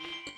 Hello.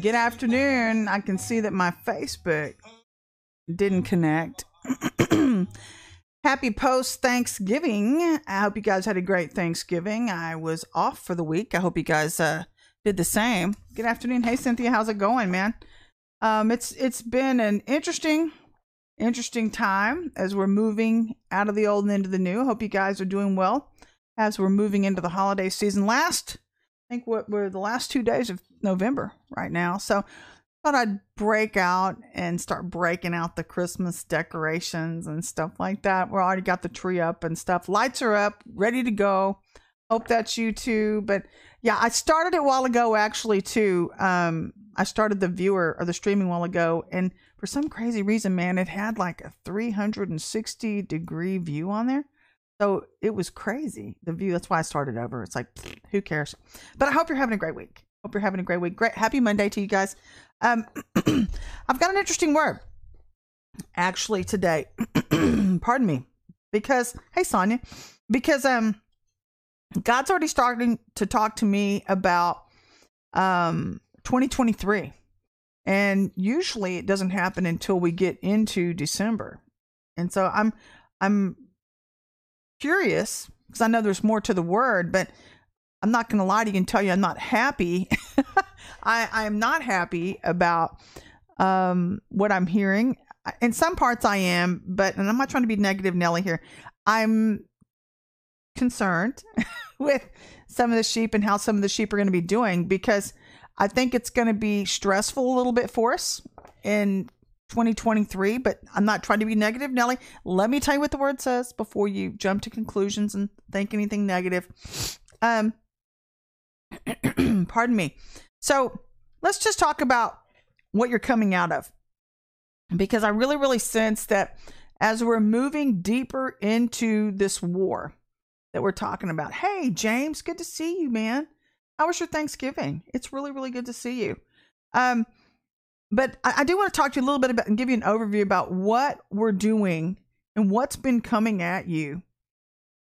Good afternoon. I can see that my Facebook didn't connect. Happy post Thanksgiving. I hope you guys had a great Thanksgiving. I was off for the week. I hope you guys uh, did the same. Good afternoon. Hey Cynthia, how's it going, man? Um, it's it's been an interesting interesting time as we're moving out of the old and into the new. Hope you guys are doing well as we're moving into the holiday season. Last I think what we're the last two days of November right now. So thought I'd break out and start breaking out the Christmas decorations and stuff like that. We already got the tree up and stuff. Lights are up, ready to go. Hope that's you too. But yeah, I started it a while ago actually too. Um, I started the viewer or the streaming while ago, and for some crazy reason, man, it had like a 360 degree view on there. So it was crazy, the view. That's why I started over. It's like, who cares? But I hope you're having a great week. Hope you're having a great week. Great. Happy Monday to you guys. Um, I've got an interesting word actually today. Pardon me. Because, hey, Sonia, because um, God's already starting to talk to me about um 2023. And usually it doesn't happen until we get into December. And so I'm I'm curious because I know there's more to the word, but I'm not going to lie to you and tell you I'm not happy. I, I am not happy about um, what I'm hearing. In some parts, I am, but and I'm not trying to be negative, Nelly. Here, I'm concerned with some of the sheep and how some of the sheep are going to be doing because I think it's going to be stressful a little bit for us in 2023, but I'm not trying to be negative, Nelly. Let me tell you what the word says before you jump to conclusions and think anything negative. Um, pardon me. So let's just talk about what you're coming out of. Because I really, really sense that as we're moving deeper into this war that we're talking about, hey, James, good to see you, man. How was your Thanksgiving? It's really, really good to see you. Um, but I, I do want to talk to you a little bit about and give you an overview about what we're doing and what's been coming at you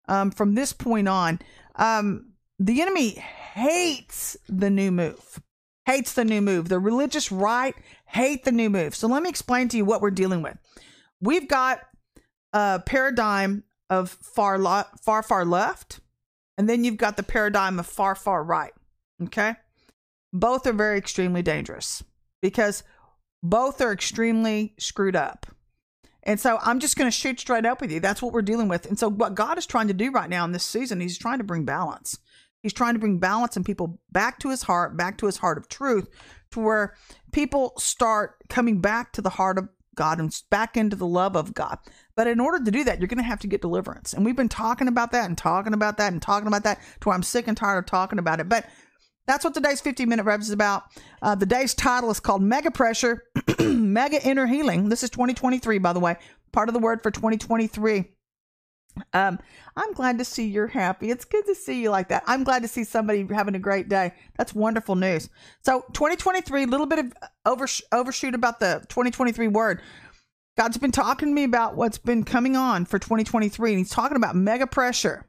um, from this point on. Um, the enemy hates the new move, hates the new move. The religious right hate the new move. So let me explain to you what we're dealing with. We've got a paradigm of far, lo- far, far left, and then you've got the paradigm of far, far right. Okay, both are very extremely dangerous because both are extremely screwed up. And so I'm just going to shoot straight up with you. That's what we're dealing with. And so what God is trying to do right now in this season, he's trying to bring balance. He's trying to bring balance and people back to his heart, back to his heart of truth, to where people start coming back to the heart of God and back into the love of God. But in order to do that, you're going to have to get deliverance. And we've been talking about that and talking about that and talking about that to where I'm sick and tired of talking about it. But that's what today's 15 minute revs is about. Uh, the day's title is called Mega Pressure, Mega Inner Healing. This is 2023, by the way, part of the word for 2023. Um, I'm glad to see you're happy. It's good to see you like that. I'm glad to see somebody having a great day. That's wonderful news. So 2023, a little bit of overs- overshoot about the 2023 word. God's been talking to me about what's been coming on for 2023, and He's talking about mega pressure,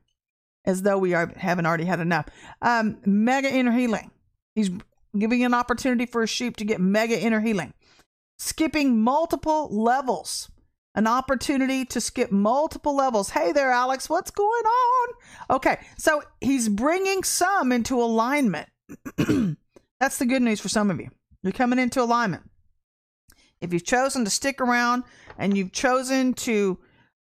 as though we are, haven't already had enough. Um, mega inner healing. He's giving an opportunity for a sheep to get mega inner healing. Skipping multiple levels. An opportunity to skip multiple levels. Hey there, Alex, what's going on? Okay, so he's bringing some into alignment. That's the good news for some of you. You're coming into alignment. If you've chosen to stick around and you've chosen to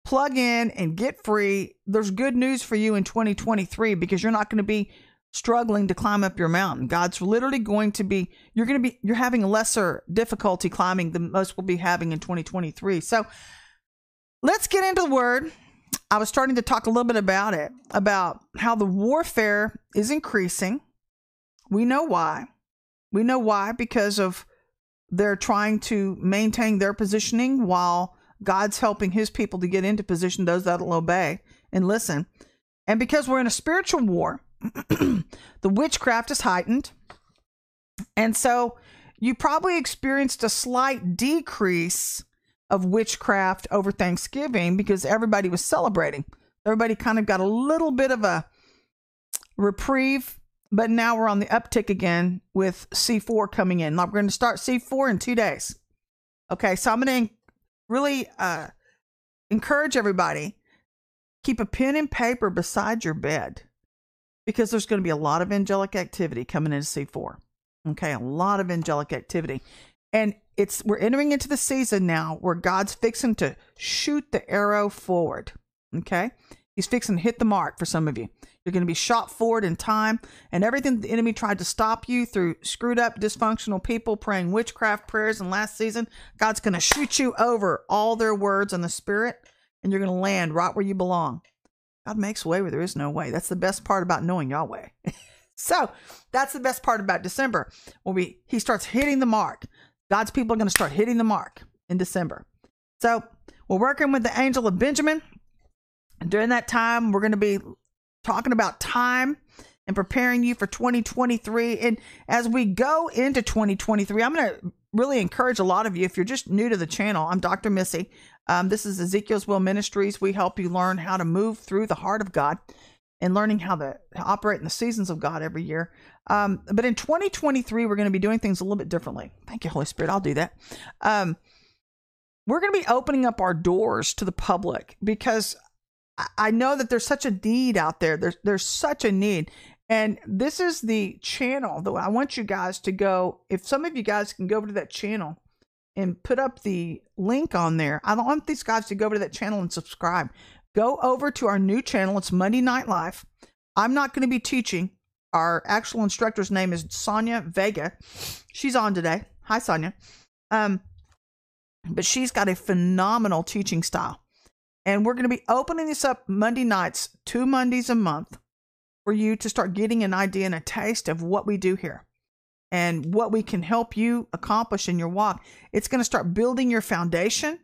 plug in and get free, there's good news for you in 2023 because you're not going to be struggling to climb up your mountain. God's literally going to be you're going to be you're having lesser difficulty climbing than most will be having in 2023. So let's get into the word. I was starting to talk a little bit about it about how the warfare is increasing. We know why. We know why because of they're trying to maintain their positioning while God's helping his people to get into position, those that'll obey and listen. And because we're in a spiritual war, the witchcraft is heightened. And so you probably experienced a slight decrease of witchcraft over Thanksgiving because everybody was celebrating. Everybody kind of got a little bit of a reprieve, but now we're on the uptick again with C4 coming in. Now we're going to start C4 in two days. Okay, so I'm going to really uh, encourage everybody keep a pen and paper beside your bed because there's going to be a lot of angelic activity coming into C4. Okay, a lot of angelic activity. And it's we're entering into the season now where God's fixing to shoot the arrow forward. Okay? He's fixing to hit the mark for some of you. You're going to be shot forward in time, and everything the enemy tried to stop you through screwed up, dysfunctional people praying witchcraft prayers in last season, God's going to shoot you over all their words in the spirit, and you're going to land right where you belong. God makes way where there is no way. That's the best part about knowing Yahweh. so that's the best part about December when we he starts hitting the mark. God's people are going to start hitting the mark in December. So we're working with the angel of Benjamin. And During that time, we're going to be talking about time and preparing you for 2023. And as we go into 2023, I'm going to really encourage a lot of you. If you're just new to the channel, I'm Dr. Missy. Um, this is Ezekiel's Wheel Ministries. We help you learn how to move through the heart of God and learning how to, operate in the seasons of God every year. Um, but in 2023, we're going to be doing things a little bit differently. Thank you, Holy Spirit. I'll do that. Um, we're going to be opening up our doors to the public because I know that there's such a need out there. There's there's such a need. And this is the channel that I want you guys to go. If some of you guys can go over to that channel and put up the link on there. I want these guys to go over to that channel and subscribe. Go over to our new channel. It's Monday Night Live. I'm not going to be teaching. Our actual instructor's name is Sonia Vega. She's on today. Hi, Sonia. Um, but she's got a phenomenal teaching style. And we're going to be opening this up Monday nights, two Mondays a month, for you to start getting an idea and a taste of what we do here and what we can help you accomplish in your walk. It's going to start building your foundation.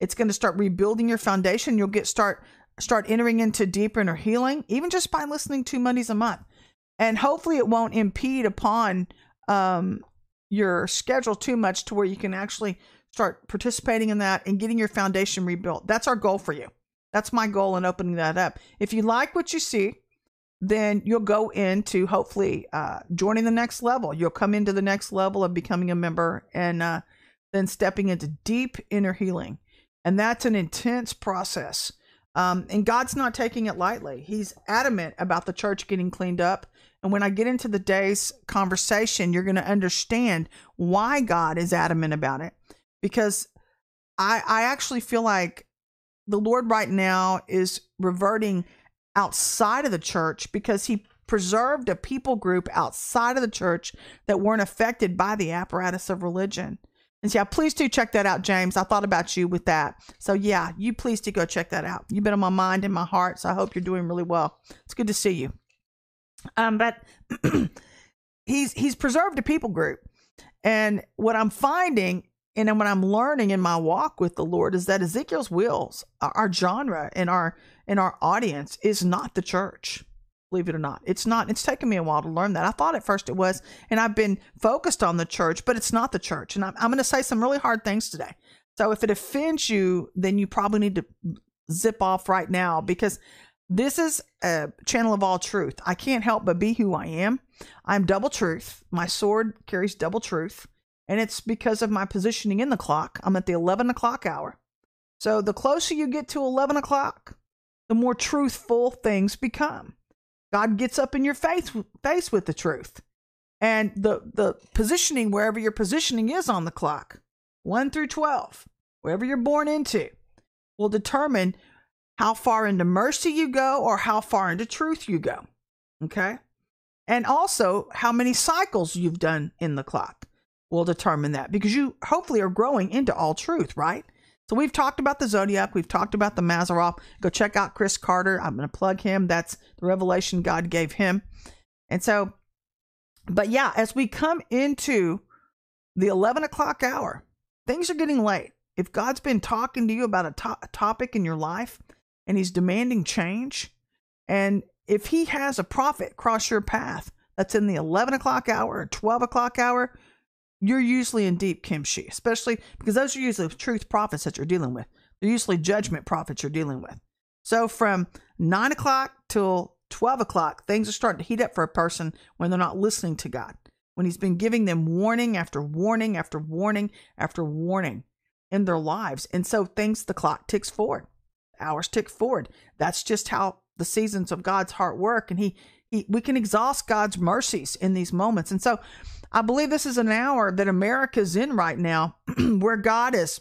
It's going to start rebuilding your foundation. You'll get start start entering into deeper inner healing, even just by listening to Mondays a month. And hopefully, it won't impede upon um, your schedule too much to where you can actually start participating in that and getting your foundation rebuilt. That's our goal for you. That's my goal in opening that up. If you like what you see, then you'll go into hopefully uh, joining the next level. You'll come into the next level of becoming a member and uh, then stepping into deep inner healing. And that's an intense process. Um, and God's not taking it lightly. He's adamant about the church getting cleaned up. And when I get into the day's conversation, you're going to understand why God is adamant about it. Because I, I actually feel like the Lord right now is reverting outside of the church because he preserved a people group outside of the church that weren't affected by the apparatus of religion. And so, yeah, please do check that out, James. I thought about you with that. So, yeah, you please do go check that out. You've been on my mind and my heart, so I hope you're doing really well. It's good to see you. Um, but he's he's preserved a people group, and what I'm finding and what I'm learning in my walk with the Lord is that Ezekiel's Wheels, uh, our genre and our and our audience is not the church. Believe it or not, it's not. It's taken me a while to learn that. I thought at first it was, and I've been focused on the church, but it's not the church. And I'm, I'm going to say some really hard things today. So if it offends you, then you probably need to zip off right now because this is a channel of all truth. I can't help but be who I am. I'm double truth. My sword carries double truth. And it's because of my positioning in the clock. I'm at the 11 o'clock hour. So the closer you get to 11 o'clock, the more truthful things become. God gets up in your face, face with the truth. And the, the positioning, wherever your positioning is on the clock, 1 through 12, wherever you're born into, will determine how far into mercy you go or how far into truth you go. Okay? And also how many cycles you've done in the clock will determine that because you hopefully are growing into all truth, right? So we've talked about the zodiac, we've talked about the Mazzaroth. Go check out Chris Carter. I'm going to plug him. That's the revelation God gave him. And so, but yeah, as we come into the 11 o'clock hour, things are getting late. If God's been talking to you about a, to- a topic in your life and he's demanding change, and if he has a prophet cross your path that's in the 11 o'clock hour or 12 o'clock hour, you're usually in deep kimchi, especially because those are usually truth prophets that you're dealing with. They're usually judgment prophets you're dealing with. So from nine o'clock till 12 o'clock, things are starting to heat up for a person when they're not listening to God, when He's been giving them warning after warning after warning after warning in their lives. And so things, the clock ticks forward, hours tick forward. That's just how the seasons of God's heart work. And He, he we can exhaust God's mercies in these moments. And so I believe this is an hour that America's in right now where God is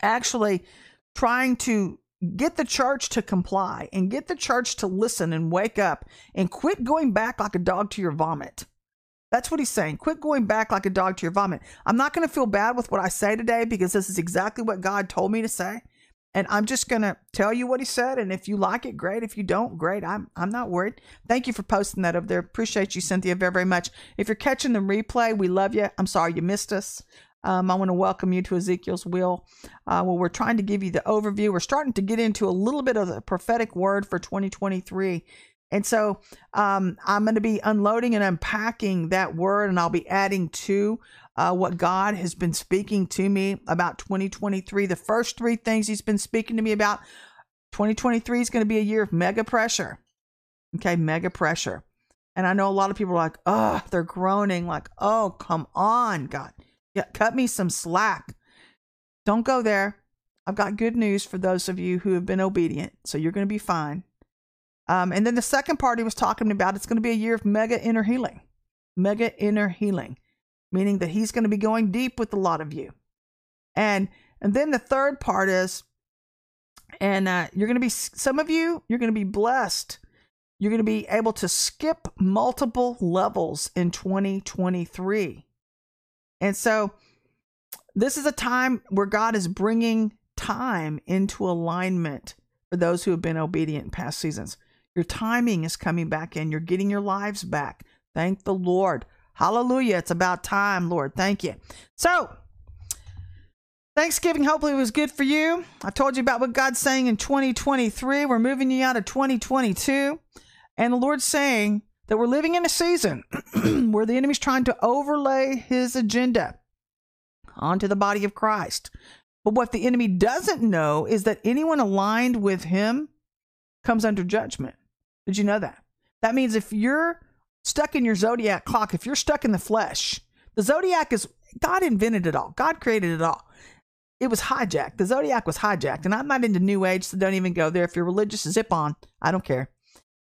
actually trying to get the church to comply and get the church to listen and wake up and quit going back like a dog to your vomit. That's what he's saying. Quit going back like a dog to your vomit. I'm not going to feel bad with what I say today because this is exactly what God told me to say. And I'm just going to tell you what he said. And if you like it, great. If you don't, great. I'm, I'm not worried. Thank you for posting that over there. Appreciate you, Cynthia, very, very much. If you're catching the replay, we love you. I'm sorry you missed us. Um, I want to welcome you to Ezekiel's Wheel. Uh, well, we're trying to give you the overview. We're starting to get into a little bit of the prophetic word for 2023. And so um, I'm going to be unloading and unpacking that word, and I'll be adding to uh, what God has been speaking to me about 2023. The first three things He's been speaking to me about 2023 is going to be a year of mega pressure. Okay, mega pressure. And I know a lot of people are like, oh, they're groaning, like, oh, come on, God. Yeah, cut me some slack. Don't go there. I've got good news for those of you who have been obedient. So you're going to be fine. Um, and then the second part he was talking about, it's going to be a year of mega inner healing. Mega inner healing meaning that he's going to be going deep with a lot of you. And and then the third part is and uh, you're going to be some of you you're going to be blessed. You're going to be able to skip multiple levels in 2023. And so this is a time where God is bringing time into alignment for those who have been obedient in past seasons. Your timing is coming back in. You're getting your lives back. Thank the Lord. Hallelujah. It's about time, Lord. Thank you. So, Thanksgiving hopefully was good for you. I told you about what God's saying in 2023. We're moving you out of 2022. And the Lord's saying that we're living in a season where the enemy's trying to overlay his agenda onto the body of Christ. But what the enemy doesn't know is that anyone aligned with him comes under judgment. Did you know that? That means if you're stuck in your zodiac clock, if you're stuck in the flesh, the zodiac is God invented it all. God created it all. It was hijacked. The zodiac was hijacked. And I'm not into new age, so don't even go there. If you're religious, zip on. I don't care.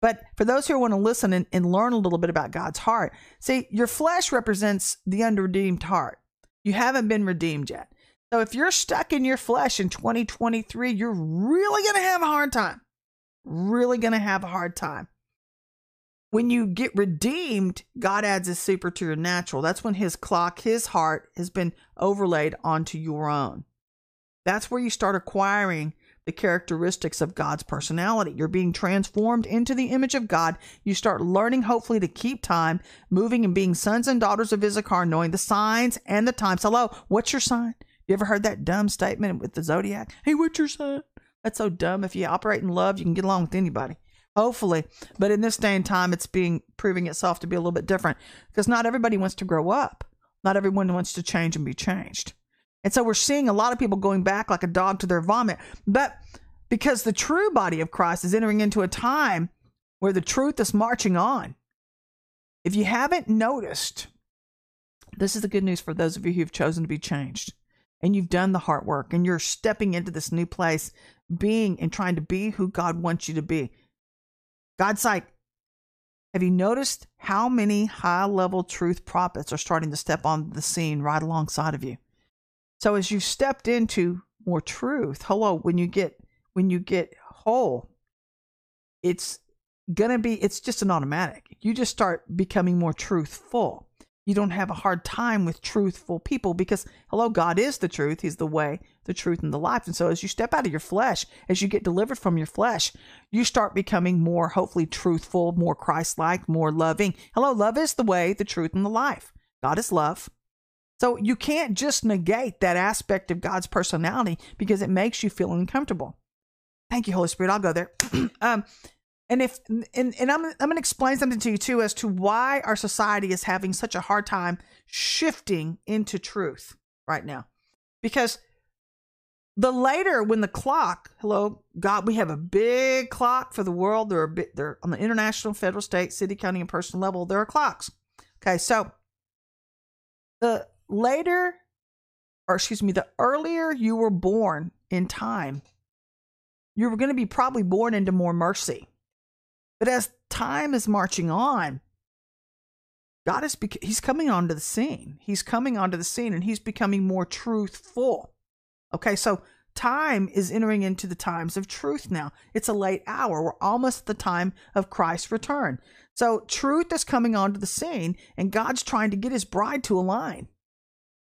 But for those who want to listen and, and learn a little bit about God's heart, see, your flesh represents the unredeemed heart. You haven't been redeemed yet. So if you're stuck in your flesh in 2023, you're really going to have a hard time. Really going to have a hard time when you get redeemed, God adds a super to your natural. That's when his clock, his heart has been overlaid onto your own. That's where you start acquiring the characteristics of God's personality. You're being transformed into the image of God. You start learning, hopefully, to keep time, moving and being sons and daughters of Issachar, knowing the signs and the times. Hello, what's your sign? You ever heard that dumb statement with the zodiac? Hey, what's your sign? That's so dumb. If you operate in love, you can get along with anybody. Hopefully. But in this day and time, it's being proving itself to be a little bit different because not everybody wants to grow up. Not everyone wants to change and be changed. And so we're seeing a lot of people going back like a dog to their vomit. But because the true body of Christ is entering into a time where the truth is marching on. If you haven't noticed, this is the good news for those of you who've chosen to be changed and you've done the hard work and you're stepping into this new place, being and trying to be who God wants you to be. God's like, have you noticed how many high level truth prophets are starting to step on the scene right alongside of you? So as you stepped into more truth, hello, when you get when you get whole, it's gonna be it's just an automatic. You just start becoming more truthful you don't have a hard time with truthful people because, hello, God is the truth. He's the way, the truth, and the life. And so, as you step out of your flesh, as you get delivered from your flesh, you start becoming more, hopefully, truthful, more Christ like, more loving. Hello, love is the way, the truth, and the life. God is love. So, you can't just negate that aspect of God's personality because it makes you feel uncomfortable. Thank you, Holy Spirit. I'll go there. um, and if and, and I'm I'm to explain something to you too as to why our society is having such a hard time shifting into truth right now. Because the later when the clock, hello, God, we have a big clock for the world. There are bit they're on the international, federal, state, city, county, and personal level. There are clocks. Okay, so the later, or excuse me, the earlier you were born in time, you were going to be probably born into more mercy. But as time is marching on, God is bec- he's coming onto the scene. He's coming onto the scene and he's becoming more truthful. Okay, so time is entering into the times of truth now. It's a late hour. We're almost at the time of Christ's return. So truth is coming onto the scene and God's trying to get his bride to align.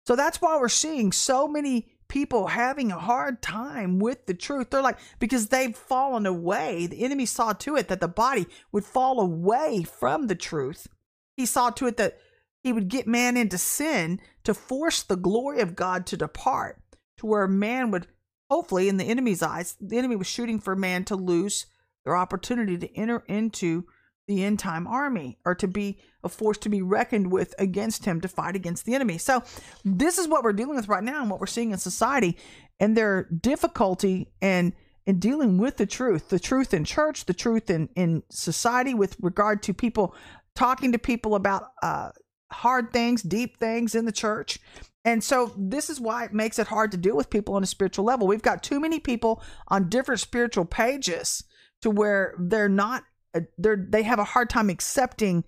So that's why we're seeing so many people having a hard time with the truth. They're like, because they've fallen away. The enemy saw to it that the body would fall away from the truth. He saw to it that he would get man into sin to force the glory of God to depart, to where man would, hopefully, in the enemy's eyes, the enemy was shooting for a man to lose their opportunity to enter into the end time army or to be a force to be reckoned with against him to fight against the enemy. So, this is what we're dealing with right now and what we're seeing in society and their difficulty and in dealing with the truth, the truth in church, the truth in, in society with regard to people talking to people about uh, hard things, deep things in the church. And so this is why it makes it hard to deal with people on a spiritual level. We've got too many people on different spiritual pages to where they're not uh, they're they have a hard time accepting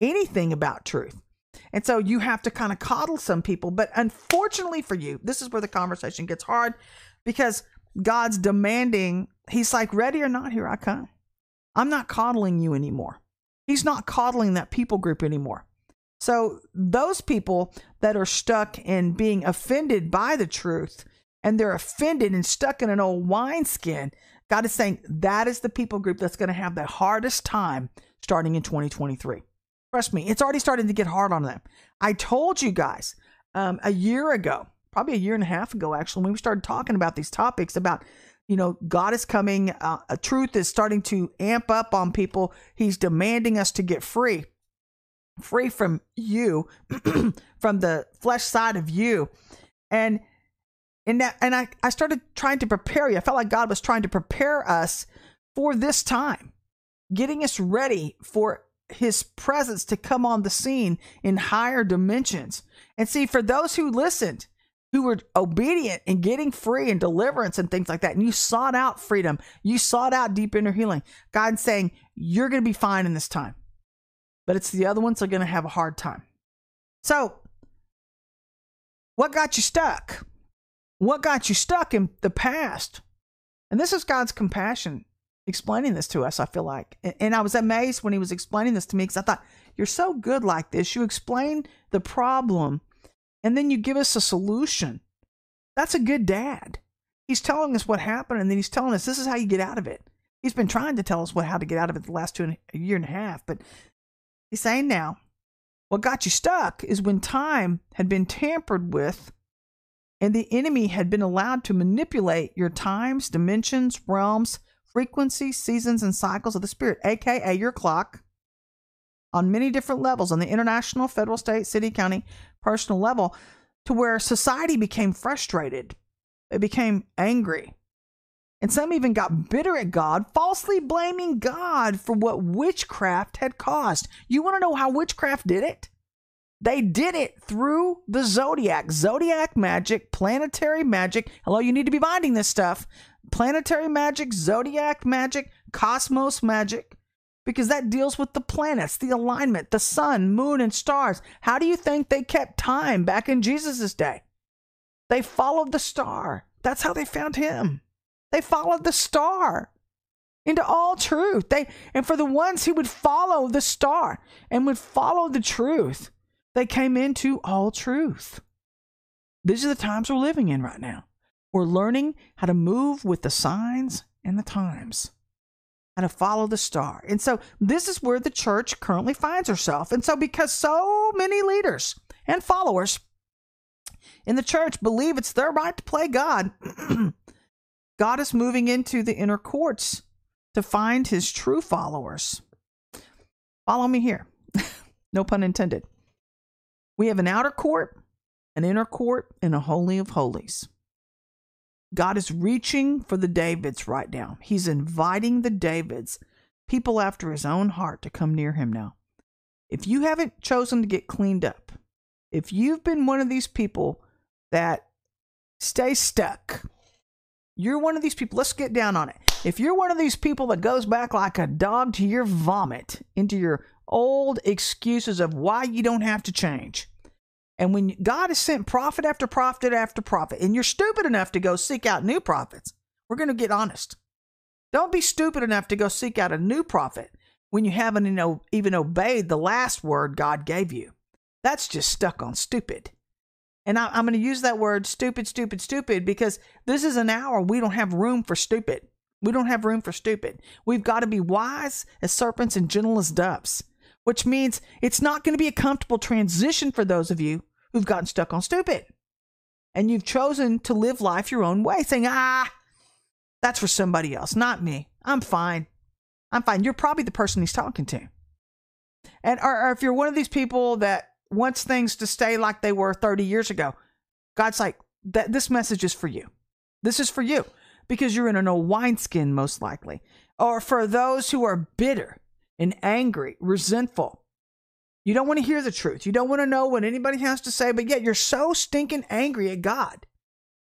anything about truth. And so you have to kind of coddle some people. But unfortunately for you, this is where the conversation gets hard because God's demanding, He's like, ready or not, here I come. I'm not coddling you anymore. He's not coddling that people group anymore. So those people that are stuck in being offended by the truth and they're offended and stuck in an old wineskin, God is saying that is the people group that's going to have the hardest time starting in 2023. Trust me, it's already starting to get hard on them. I told you guys um, a year ago, probably a year and a half ago, actually, when we started talking about these topics about, you know, God is coming, uh, a truth is starting to amp up on people. He's demanding us to get free, free from you, from the flesh side of you. And and that, and I, I started trying to prepare you. I felt like God was trying to prepare us for this time, getting us ready for his presence to come on the scene in higher dimensions. And see, for those who listened, who were obedient and getting free and deliverance and things like that, and you sought out freedom, you sought out deep inner healing, God's saying, You're going to be fine in this time. But it's the other ones are going to have a hard time. So, what got you stuck? What got you stuck in the past? And this is God's compassion explaining this to us, I feel like. And I was amazed when he was explaining this to me because I thought, you're so good like this. You explain the problem and then you give us a solution. That's a good dad. He's telling us what happened and then he's telling us this is how you get out of it. He's been trying to tell us what how to get out of it the last two and a year and a half, but he's saying now, what got you stuck is when time had been tampered with and the enemy had been allowed to manipulate your times, dimensions, realms, frequencies, seasons, and cycles of the spirit, aka your clock, on many different levels on the international, federal, state, city, county, personal level. to where society became frustrated. They became angry. And some even got bitter at God, falsely blaming God for what witchcraft had caused. You want to know how witchcraft did it? They did it through the zodiac, zodiac magic, planetary magic. Hello, you need to be finding this stuff. Planetary magic, zodiac magic, cosmos magic, because that deals with the planets, the alignment, the sun, moon, and stars. How do you think they kept time back in Jesus' day? They followed the star. That's how they found him. They followed the star into all truth. They and for the ones who would follow the star and would follow the truth, they came into all truth. These are the times we're living in right now. We're learning how to move with the signs and the times, how to follow the star. And so, this is where the church currently finds herself. And so, because so many leaders and followers in the church believe it's their right to play God, God is moving into the inner courts to find his true followers. Follow me here. no pun intended. We have an outer court, an inner court, and a holy of holies. God is reaching for the Davids right now. He's inviting the Davids, people after his own heart, to come near him now. If you haven't chosen to get cleaned up, if you've been one of these people that stay stuck, you're one of these people. Let's get down on it. If you're one of these people that goes back like a dog to your vomit, into your old excuses of why you don't have to change, and when God has sent prophet after prophet after prophet, and you're stupid enough to go seek out new prophets, we're going to get honest. Don't be stupid enough to go seek out a new prophet when you haven't even obeyed the last word God gave you. That's just stuck on stupid. And I, am going to use that word stupid, stupid, stupid because this is an hour we don't have room for stupid. We don't have room for stupid. We've got to be wise as serpents and gentle as doves, which means it's not going to be a comfortable transition for those of you who've gotten stuck on stupid. And you've chosen to live life your own way, saying, ah, that's for somebody else, not me. I'm fine. I'm fine. You're probably the person he's talking to. And or, or if you're one of these people that wants things to stay like they were 30 years ago, God's like, that this message is for you. This is for you because you're in an old wineskin, most likely. Or for those who are bitter and angry, resentful, you don't want to hear the truth. You don't want to know what anybody has to say, but yet you're so stinking angry at God.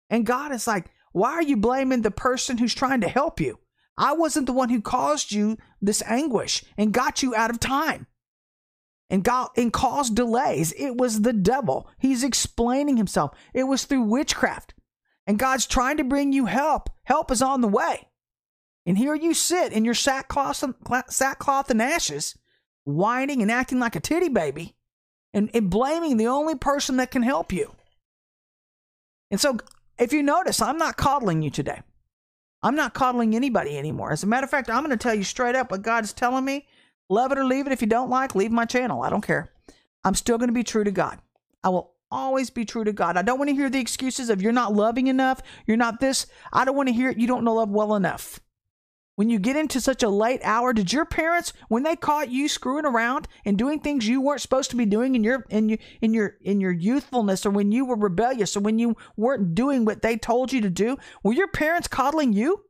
And God is like, why are you blaming the person who's trying to help you? I wasn't the one who caused you this anguish and got you out of time and got and caused delays. It was the devil. He's explaining himself. It was through witchcraft. And God's trying to bring you help. Help is on the way. And here you sit in your sackcloth and, sackcloth and ashes whining and acting like a titty baby and, and blaming the only person that can help you. And so, if you notice, I'm not coddling you today. I'm not coddling anybody anymore. As a matter of fact, I'm going to tell you straight up what God's telling me. Love it or leave it. If you don't like, leave my channel. I don't care. I'm still going to be true to God. I will always be true to God. I don't want to hear the excuses of you're not loving enough, you're not this. I don't want to hear it. You don't know love well enough when you get into such a late hour did your parents when they caught you screwing around and doing things you weren't supposed to be doing in your in your in your in your youthfulness or when you were rebellious or when you weren't doing what they told you to do were your parents coddling you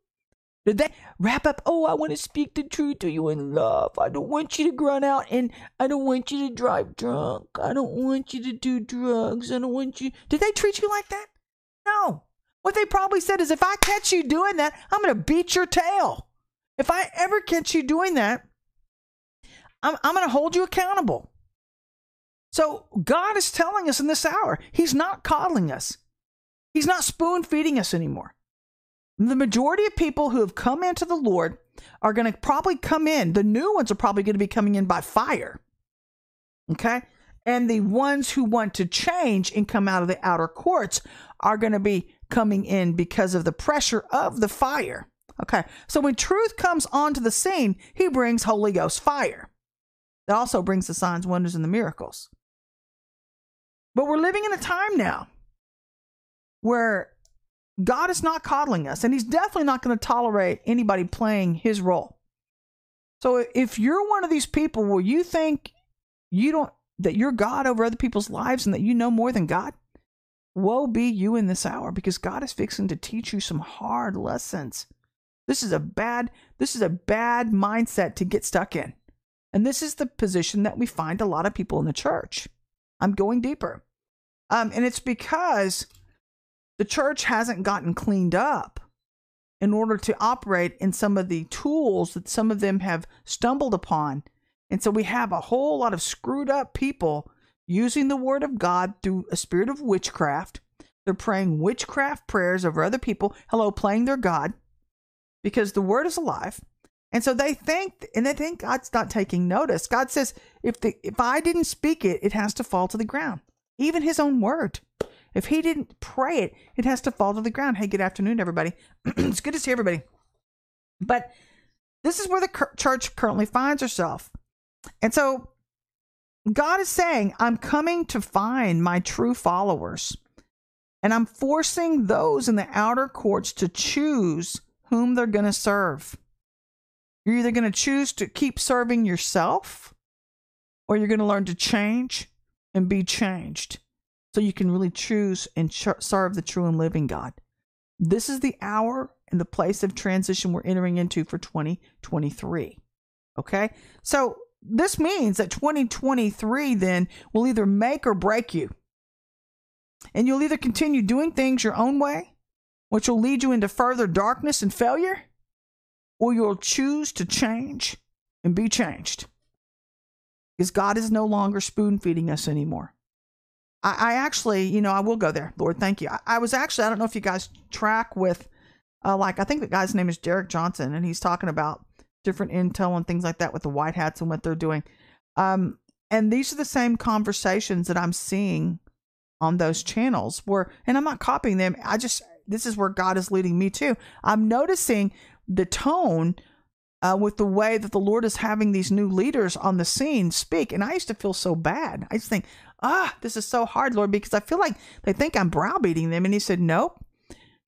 did they wrap up oh i want to speak the truth. To you in love? I don't want you to run out and i don't want you to drive drunk. I don't want you to do drugs. I don't want you did they treat you like that? No. What they probably said is if i catch you doing that i'm going to beat your tail. If I ever catch you doing that, I'm, I'm going to hold you accountable. So God is telling us in this hour, He's not coddling us. He's not spoon feeding us anymore. The majority of people who have come into the Lord are going to probably come in. The new ones are probably going to be coming in by fire. Okay? And the ones who want to change and come out of the outer courts are going to be coming in because of the pressure of the fire. Okay, so when truth comes onto the scene, he brings Holy Ghost fire. It also brings the signs, wonders, and the miracles. But we're living in a time now where God is not coddling us, and He's definitely not going to tolerate anybody playing His role. So if you're one of these people where you think you don't that you're God over other people's lives and that you know more than God, Woe be you in this hour because God is fixing to teach you some hard lessons. This is a bad this is a bad mindset to get stuck in. And this is the position that we find a lot of people in the church. I'm going deeper. Um, and it's because the church hasn't gotten cleaned up in order to operate in some of the tools that some of them have stumbled upon. And so we have a whole lot of screwed up people using the word of God through a spirit of witchcraft. They're praying witchcraft prayers over other people. Hello, playing their God because the word is alive. And so they think, and they think God's not taking notice. God says, if the if I didn't speak it, it has to fall to the ground. Even His own word. If He didn't pray it, it has to fall to the ground. Hey, good afternoon, everybody. it's good to see everybody. But this is where the church currently finds herself. And so God is saying, I'm coming to find my true followers. And I'm forcing those in the outer courts to choose whom they're going to serve. You're either going to choose to keep serving yourself or you're going to learn to change and be changed so you can really choose and serve the true and living God. This is the hour and the place of transition we're entering into for 2023. Okay? So this means that 2023 then will either make or break you. And you'll either continue doing things your own way, which will lead you into further darkness and failure, or you'll choose to change and be changed. Because God is no longer spoon feeding us anymore. I, I, actually, you know, I will go there. Lord, thank you. I, I was actually, I don't know if you guys track with, uh, like, I think the guy's name is Derek Johnson, and he's talking about different intel and things like that with the white hats and what they're doing. Um, and these are the same conversations that I'm seeing on those channels where, and I'm not copying them. I just, this is where God is leading me to. I'm noticing the tone uh, with the way that the Lord is having these new leaders on the scene speak. And I used to feel so bad. I just think, ah, this is so hard, Lord, because I feel like they think I'm browbeating them. And He said, nope,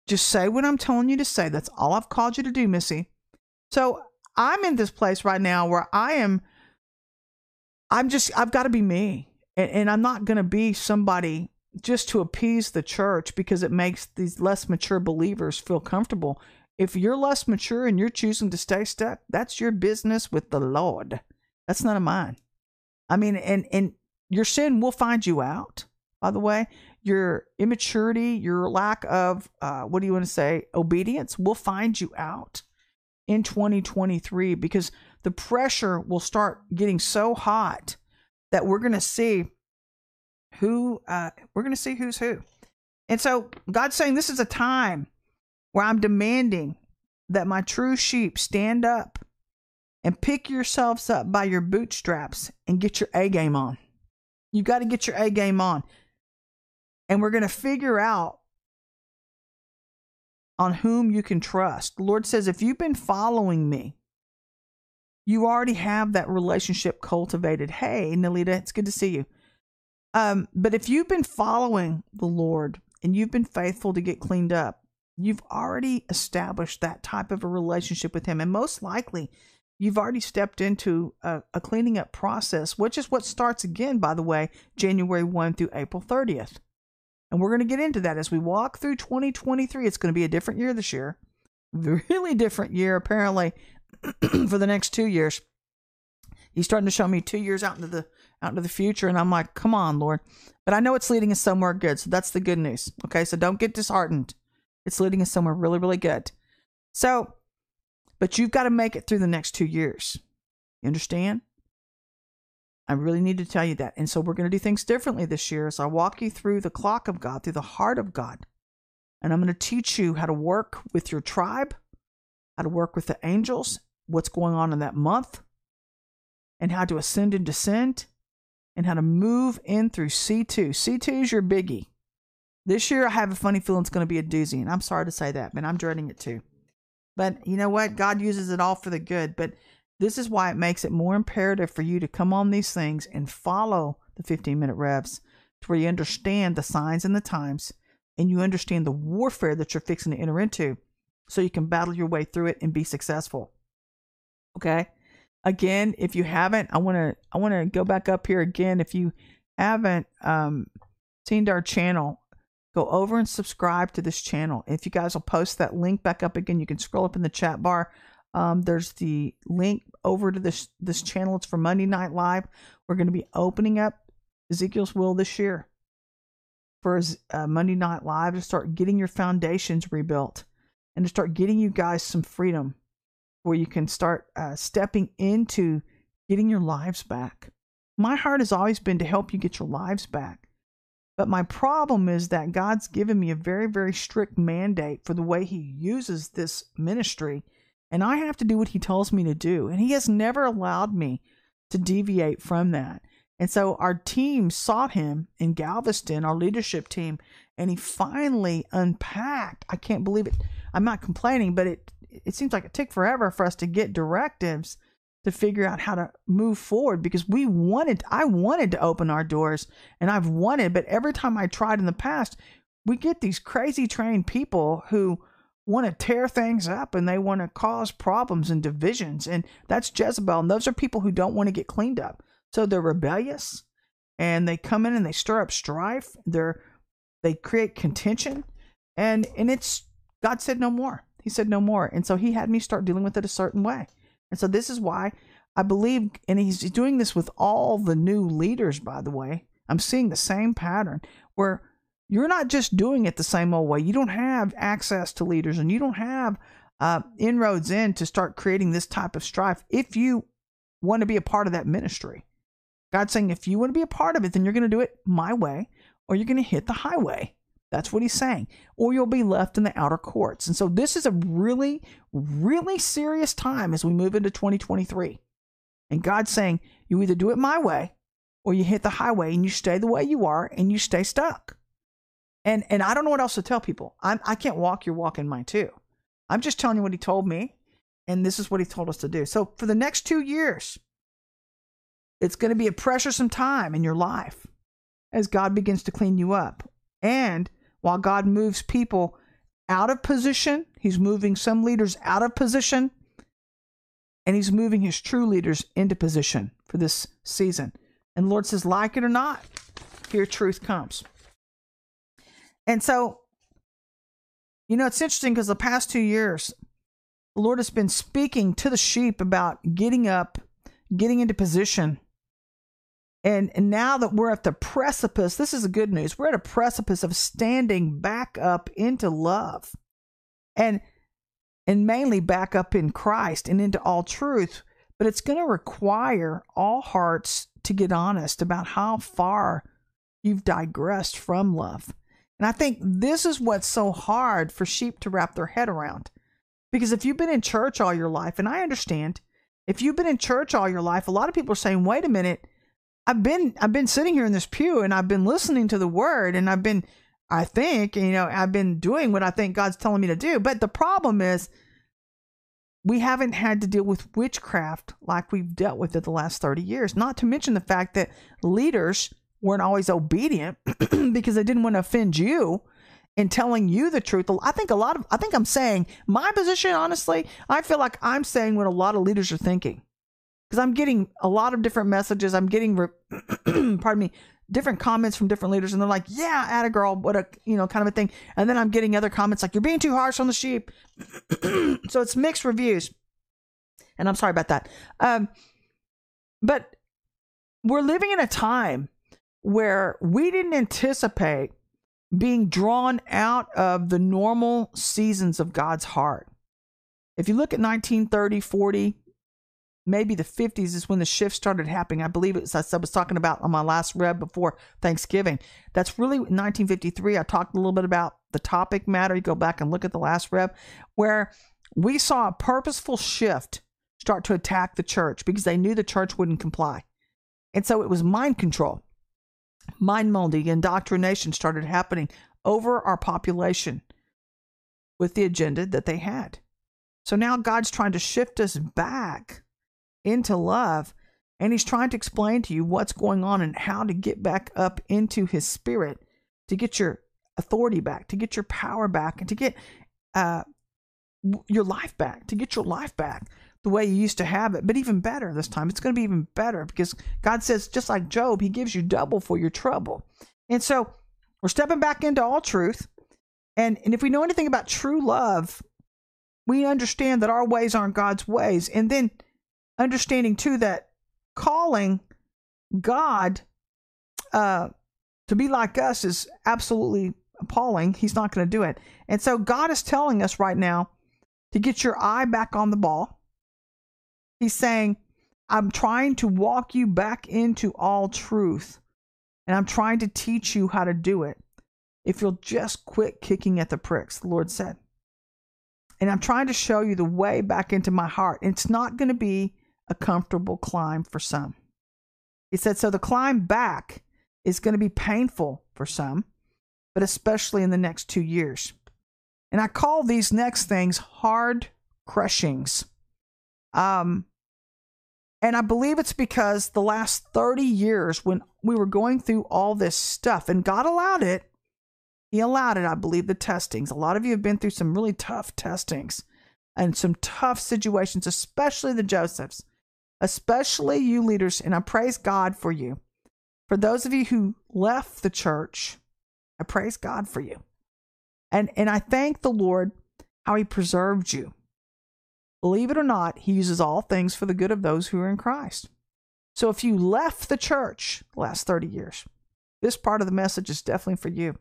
just say what I'm telling you to say. That's all I've called you to do, Missy. So I'm in this place right now where I am, I'm just, I've got to be me. And, and I'm not going to be somebody just to appease the church because it makes these less mature believers feel comfortable. If you're less mature and you're choosing to stay stuck, that's your business with the Lord. That's none of mine. I mean, and and your sin will find you out. By the way, your immaturity, your lack of uh, what do you want to say, obedience, will find you out in 2023 because the pressure will start getting so hot that we're going to see who uh, we're going to see who's who. And so God's saying this is a time where I'm demanding that my true sheep stand up and pick yourselves up by your bootstraps and get your A game on. You got to get your A game on. And we're going to figure out on whom you can trust. The Lord says, if you've been following me, you already have that relationship cultivated. Hey, Nalita, it's good to see you. Um, but if you've been following the Lord and you've been faithful to get cleaned up, you've already established that type of a relationship with Him. And most likely, you've already stepped into a, a cleaning up process, which is what starts again, by the way, January 1 through April 30th. And we're going to get into that as we walk through 2023. It's going to be a different year this year. Really different year, apparently, for the next two years. He's starting to show me two years out into the out into the future, and I'm like, come on, Lord. But I know it's leading us somewhere good, so that's the good news. Okay, so don't get disheartened. It's leading us somewhere really, really good. So, but you've got to make it through the next two years. You understand? I really need to tell you that. And so we're going to do things differently this year as I walk you through the clock of God, through the heart of God. And I'm going to teach you how to work with your tribe, how to work with the angels, what's going on in that month, and how to ascend and descend, and how to move in through C2. C2 is your biggie. This year, I have a funny feeling it's going to be a doozy, and I'm sorry to say that, but I'm dreading it too. But you know what? God uses it all for the good. But this is why it makes it more imperative for you to come on these things and follow the 15 minute revs to where you understand the signs and the times and you understand the warfare that you're fixing to enter into so you can battle your way through it and be successful. Okay? Again, if you haven't, I want to I want to go back up here again if you haven't um seen our channel go over and subscribe to this channel. If you guys will post that link back up again, you can scroll up in the chat bar. Um, there's the link over to this this channel. It's for Monday Night Live. We're going to be opening up Ezekiel's Wheel this year for uh, Monday Night Live to start getting your foundations rebuilt and to start getting you guys some freedom where you can start uh, stepping into getting your lives back. My heart has always been to help you get your lives back. But my problem is that God's given me a very, very strict mandate for the way He uses this ministry, and I have to do what He tells me to do. And He has never allowed me to deviate from that. And so our team sought Him in Galveston, our leadership team, and He finally unpacked. I can't believe it. I'm not complaining, but it it seems like it took forever for us to get directives to figure out how to move forward because we wanted I wanted to open our doors and I've wanted but every time I tried in the past we get these crazy trained people who want to tear things up and they want to cause problems and divisions and that's Jezebel and those are people who don't want to get cleaned up. So they're rebellious and they come in and they stir up strife they're they create contention and and it's God said no more. He said no more and so he had me start dealing with it a certain way and so this is why I believe, and he's doing this with all the new leaders, by the way. I'm seeing the same pattern where you're not just doing it the same old way. You don't have access to leaders and you don't have uh, inroads in to start creating this type of strife if you want to be a part of that ministry. God's saying, if you want to be a part of it, then you're going to do it my way or you're going to hit the highway. That's what he's saying. Or you'll be left in the outer courts. And so this is a really, really serious time as we move into 2023. And God's saying, you either do it my way or you hit the highway and you stay the way you are and you stay stuck. And and I don't know what else to tell people. I'm, I can't walk your walk in mine too. I'm just telling you what he told me, and this is what he told us to do. So for the next two years, it's going to be a pressuresome time in your life as God begins to clean you up. And while God moves people out of position, He's moving some leaders out of position, and He's moving His true leaders into position for this season. And Lord says, like it or not, here truth comes. And so, you know, it's interesting because the past two years, the Lord has been speaking to the sheep about getting up, getting into position, and, now that we're at the precipice, this is the good news. We're at a precipice of standing back up into love and and mainly back up in Christ and into all truth. But it's going to require all hearts to get honest about how far you've digressed from love. And I think this is what's so hard for sheep to wrap their head around. Because if you've been in church all your life, and I understand, if you've been in church all your life, a lot of people are saying, wait a minute, I've been I've been sitting here in this pew and I've been listening to the word and I've been I think, you know, I've been doing what I think God's telling me to do. But the problem is we haven't had to deal with witchcraft like we've dealt with it the last 30 years. Not to mention the fact that leaders weren't always obedient because they didn't want to offend you in telling you the truth. I think a lot of I think I'm saying my position honestly, I feel like I'm saying what a lot of leaders are thinking because I'm getting a lot of different messages. I'm getting, pardon me, different comments from different leaders, and they're like, "Yeah, add a girl, what a you know kind of a thing." And then I'm getting other comments like, "You're being too harsh on the sheep." so it's mixed reviews, and I'm sorry about that. Um, but we're living in a time where we didn't anticipate being drawn out of the normal seasons of God's heart. If you look at 1930, 40, maybe the 50s is when the shift started happening. I believe it's, I was talking about on my last rev before Thanksgiving. That's really 1953. I talked a little bit about the topic matter. You go back and look at the last rev where we saw a purposeful shift start to attack the church because they knew the church wouldn't comply. And so it was mind control, mind molding, indoctrination started happening over our population with the agenda that they had. So now God's trying to shift us back into love. And he's trying to explain to you what's going on and how to get back up into his spirit, to get your authority back, to get your power back, and to get uh, your life back, to get your life back the way you used to have it, but even better this time. It's going to be even better because God says, just like Job, he gives you double for your trouble. And so We're stepping back into all truth. And, and if we know anything about true love, we understand that our ways aren't God's ways. And then understanding too that calling God uh, to be like us is absolutely appalling. He's not going to do it. And so God is telling us right now to get your eye back on the ball. He's saying, I'm trying to walk you back into all truth. And I'm trying to teach you how to do it. If you'll just quit kicking at the pricks, the Lord said. And I'm trying to show you the way back into my heart. It's not going to be a comfortable climb for some. He said, so the climb back is going to be painful for some, but especially in the next two years. And I call these next things hard crushings. Um, and I believe it's because the last 30 years, when we were going through all this stuff, and God allowed it, He allowed it, I believe, the testings. A lot of you have been through some really tough testings and some tough situations, especially the Josephs, especially you leaders. And I praise God for you. For those of you who left the church, I praise God for you. And, and I thank the Lord how he preserved you. Believe it or not, he uses all things for the good of those who are in Christ. So if you left the church the last 30 years, this part of the message is definitely for you.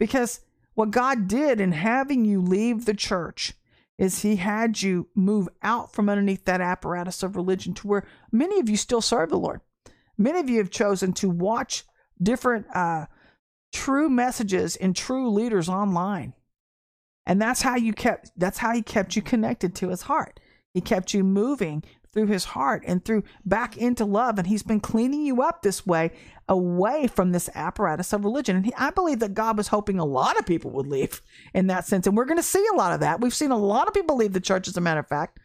Because what God did in having you leave the church is he had you move out from underneath that apparatus of religion to where many of you still serve the Lord. Many of you have chosen to watch different uh, true messages and true leaders online. And that's how you kept that's how he kept you connected to his heart. He kept you moving through his heart and through back into love and he's been cleaning you up this way away from this apparatus of religion and he, i believe that god was hoping a lot of people would leave in that sense and we're going to see a lot of that we've seen a lot of people leave the church as a matter of fact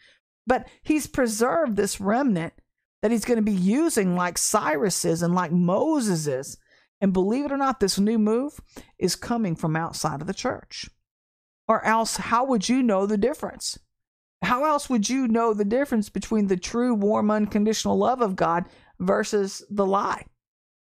but he's preserved this remnant that he's going to be using like Cyrus is and like Moses is. And believe it or not, this new move is coming from outside of the church. Or else, how would you know the difference? How else would you know the difference between the true, warm, unconditional love of God versus the lie?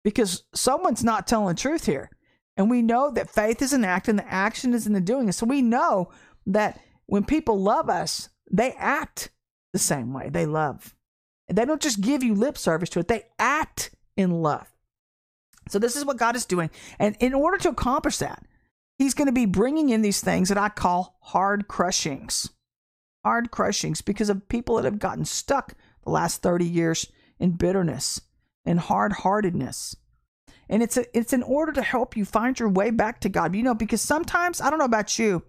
Because someone's not telling the truth here. And we know that faith is an act and the action is in the doing. So we know that when people love us, they act the same way. They love. They don't just give you lip service to it, they act in love. So, this is what God is doing. And in order to accomplish that, He's going to be bringing in these things that I call hard crushings. Hard crushings because of people that have gotten stuck the last 30 years in bitterness and hard heartedness. And it's, a, it's in order to help you find your way back to God. You know, because sometimes, I don't know about you,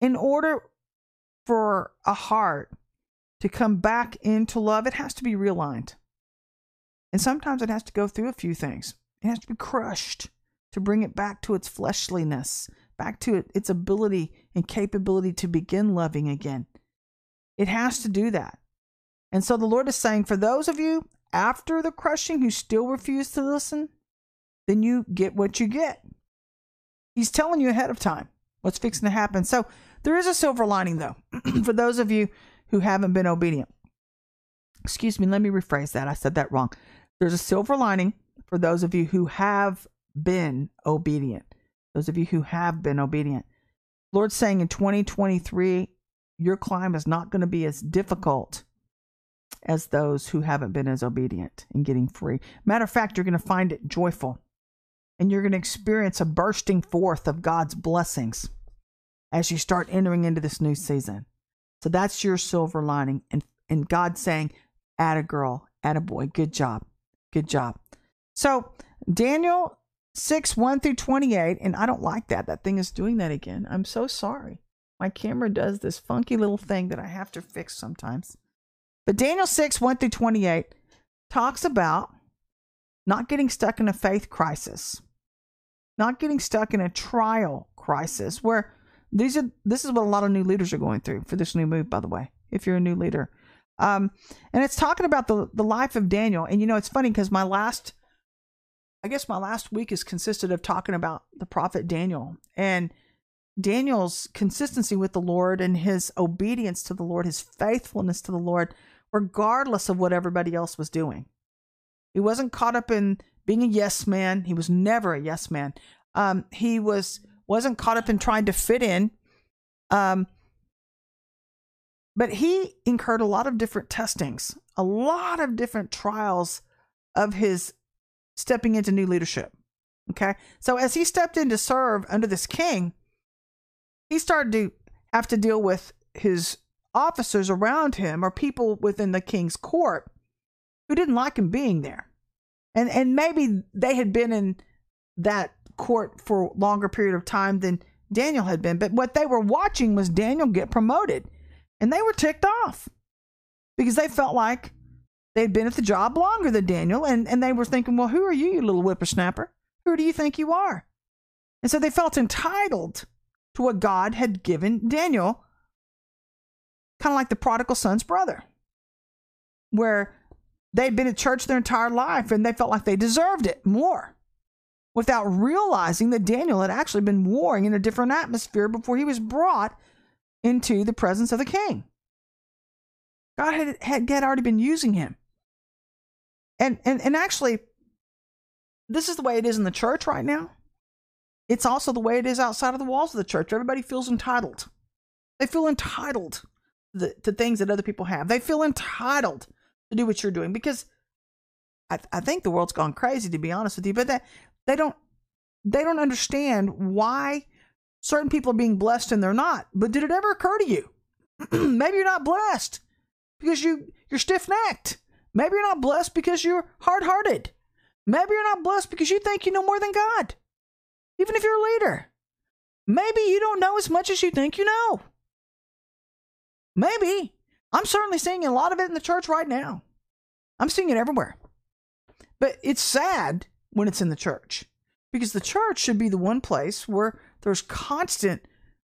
in order for a heart to come back into love, it has to be realigned. And sometimes it has to go through a few things. It has to be crushed to bring it back to its fleshliness, back to its ability and capability to begin loving again. It has to do that. And so the Lord is saying, for those of you after the crushing who still refuse to listen, then you get what you get. He's telling you ahead of time what's fixing to happen. So there is a silver lining, though, for those of you who haven't been obedient. Excuse me, let me rephrase that. I said that wrong. There's a silver lining for those of you who have been obedient. Those of you who have been obedient. Lord's saying in 2023, your climb is not going to be as difficult as those who haven't been as obedient in getting free. Matter of fact, you're going to find it joyful and you're going to experience a bursting forth of God's blessings as you start entering into this new season. So that's your silver lining. And, and God saying, add a girl, add a boy. Good job. Good job. So Daniel 6, 1 through 28. And I don't like that. That thing is doing that again. I'm so sorry. My camera does this funky little thing that I have to fix sometimes. But Daniel 6, 1 through 28 talks about not getting stuck in a faith crisis, not getting stuck in a trial crisis where these are this is what a lot of new leaders are going through for this new move, by the way. If you're a new leader, um, and it's talking about the the life of Daniel. And you know, it's funny because my last, I guess my last week has consisted of talking about the prophet Daniel and Daniel's consistency with the Lord and his obedience to the Lord, his faithfulness to the Lord, regardless of what everybody else was doing. He wasn't caught up in being a yes man. He was never a yes man. Um, he was wasn't caught up in trying to fit in. Um, but he incurred a lot of different testings, a lot of different trials of his stepping into new leadership. Okay. So as he stepped in to serve under this king, he started to have to deal with his officers around him or people within the king's court who didn't like him being there. And and maybe they had been in that court for a longer period of time than Daniel had been, but what they were watching was Daniel get promoted. And they were ticked off because they felt like they'd been at the job longer than Daniel and, and they were thinking, Well, who are you, you little whippersnapper? Who do you think you are? And so they felt entitled to what God had given Daniel, kind of like the prodigal son's brother, where they'd been at church their entire life and they felt like they deserved it more without realizing that Daniel had actually been warring in a different atmosphere before he was brought into the presence of the king. God had, had, had already been using him. And, and, and actually, this is the way it is in the church right now. It's also the way it is outside of the walls of the church. Everybody feels entitled. They feel entitled to, to things that other people have. They feel entitled to do what you're doing because I, I think the world's gone crazy, to be honest with you. But that they don't they don't understand why certain people are being blessed and they're not. But did it ever occur to you? Maybe you're not blessed because you you're stiff necked. Maybe you're not blessed because you're hard hearted. Maybe you're not blessed because you think you know more than God even if you're a leader. Maybe you don't know as much as you think you know. Maybe. I'm certainly seeing a lot of it in the church right now. I'm seeing it everywhere. But it's sad when it's in the church because the church should be the one place where there's constant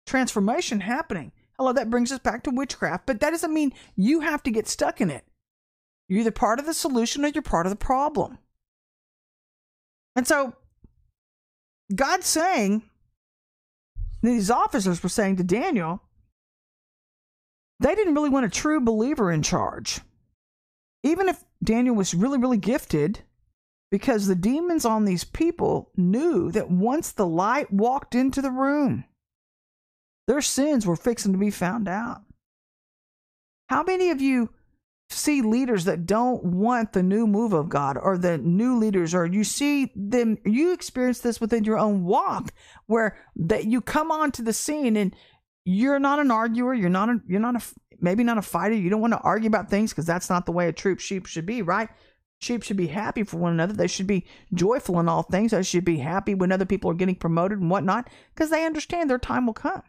transformation happening. Hello, that brings us back to witchcraft, but that doesn't mean you have to get stuck in it. You're either part of the solution or you're part of the problem. And so God's saying, these officers were saying to Daniel, they didn't really want a true believer in charge. Even if Daniel was really, really gifted, because the demons on these people knew that once the light walked into the room, their sins were fixing to be found out. How many of you see leaders that don't want the new move of God or the new leaders or you see them you experience this within your own walk where that you come onto the scene and you're not an arguer you're not a you're not a maybe not a fighter you don't want to argue about things because that's not the way a troop sheep should be right? Sheep should be happy for one another. They should be joyful in all things. They should be happy when other people are getting promoted and whatnot because they understand their time will come.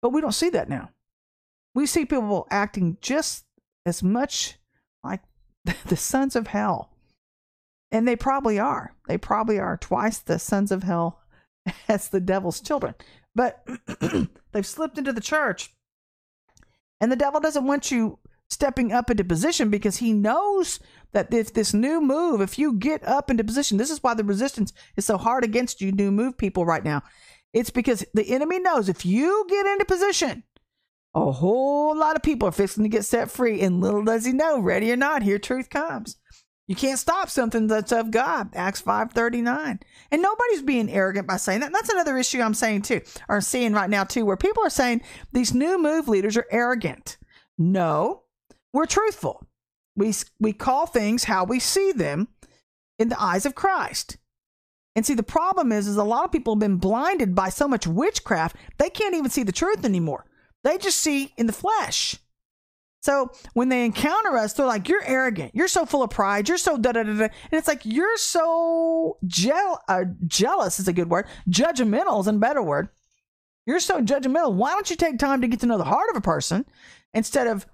But we don't see that now. We see people acting just as much like the sons of hell. And they probably are. They probably are twice the sons of hell as the devil's children. But they've slipped into the church. And the devil doesn't want you stepping up into position because he knows that if this new move, if you get up into position, this is why the resistance is so hard against you new move people right now. It's because the enemy knows if you get into position, a whole lot of people are fixing to get set free, and little does he know, ready or not, here truth comes. You can't stop something that's of God. Acts 539. And nobody's being arrogant by saying that. That's another issue I'm saying too, or seeing right now too, where people are saying these new move leaders are arrogant. No, we're truthful. We, we call things how we see them in the eyes of Christ. And see, the problem is, is a lot of people have been blinded by so much witchcraft, they can't even see the truth anymore. They just see in the flesh. So when they encounter us, they're like, "You're arrogant. You're so full of pride. You're so da da da da." And it's like you're so gel- uh, jealous is a good word. Judgmental is a better word. You're so judgmental. Why don't you take time to get to know the heart of a person instead of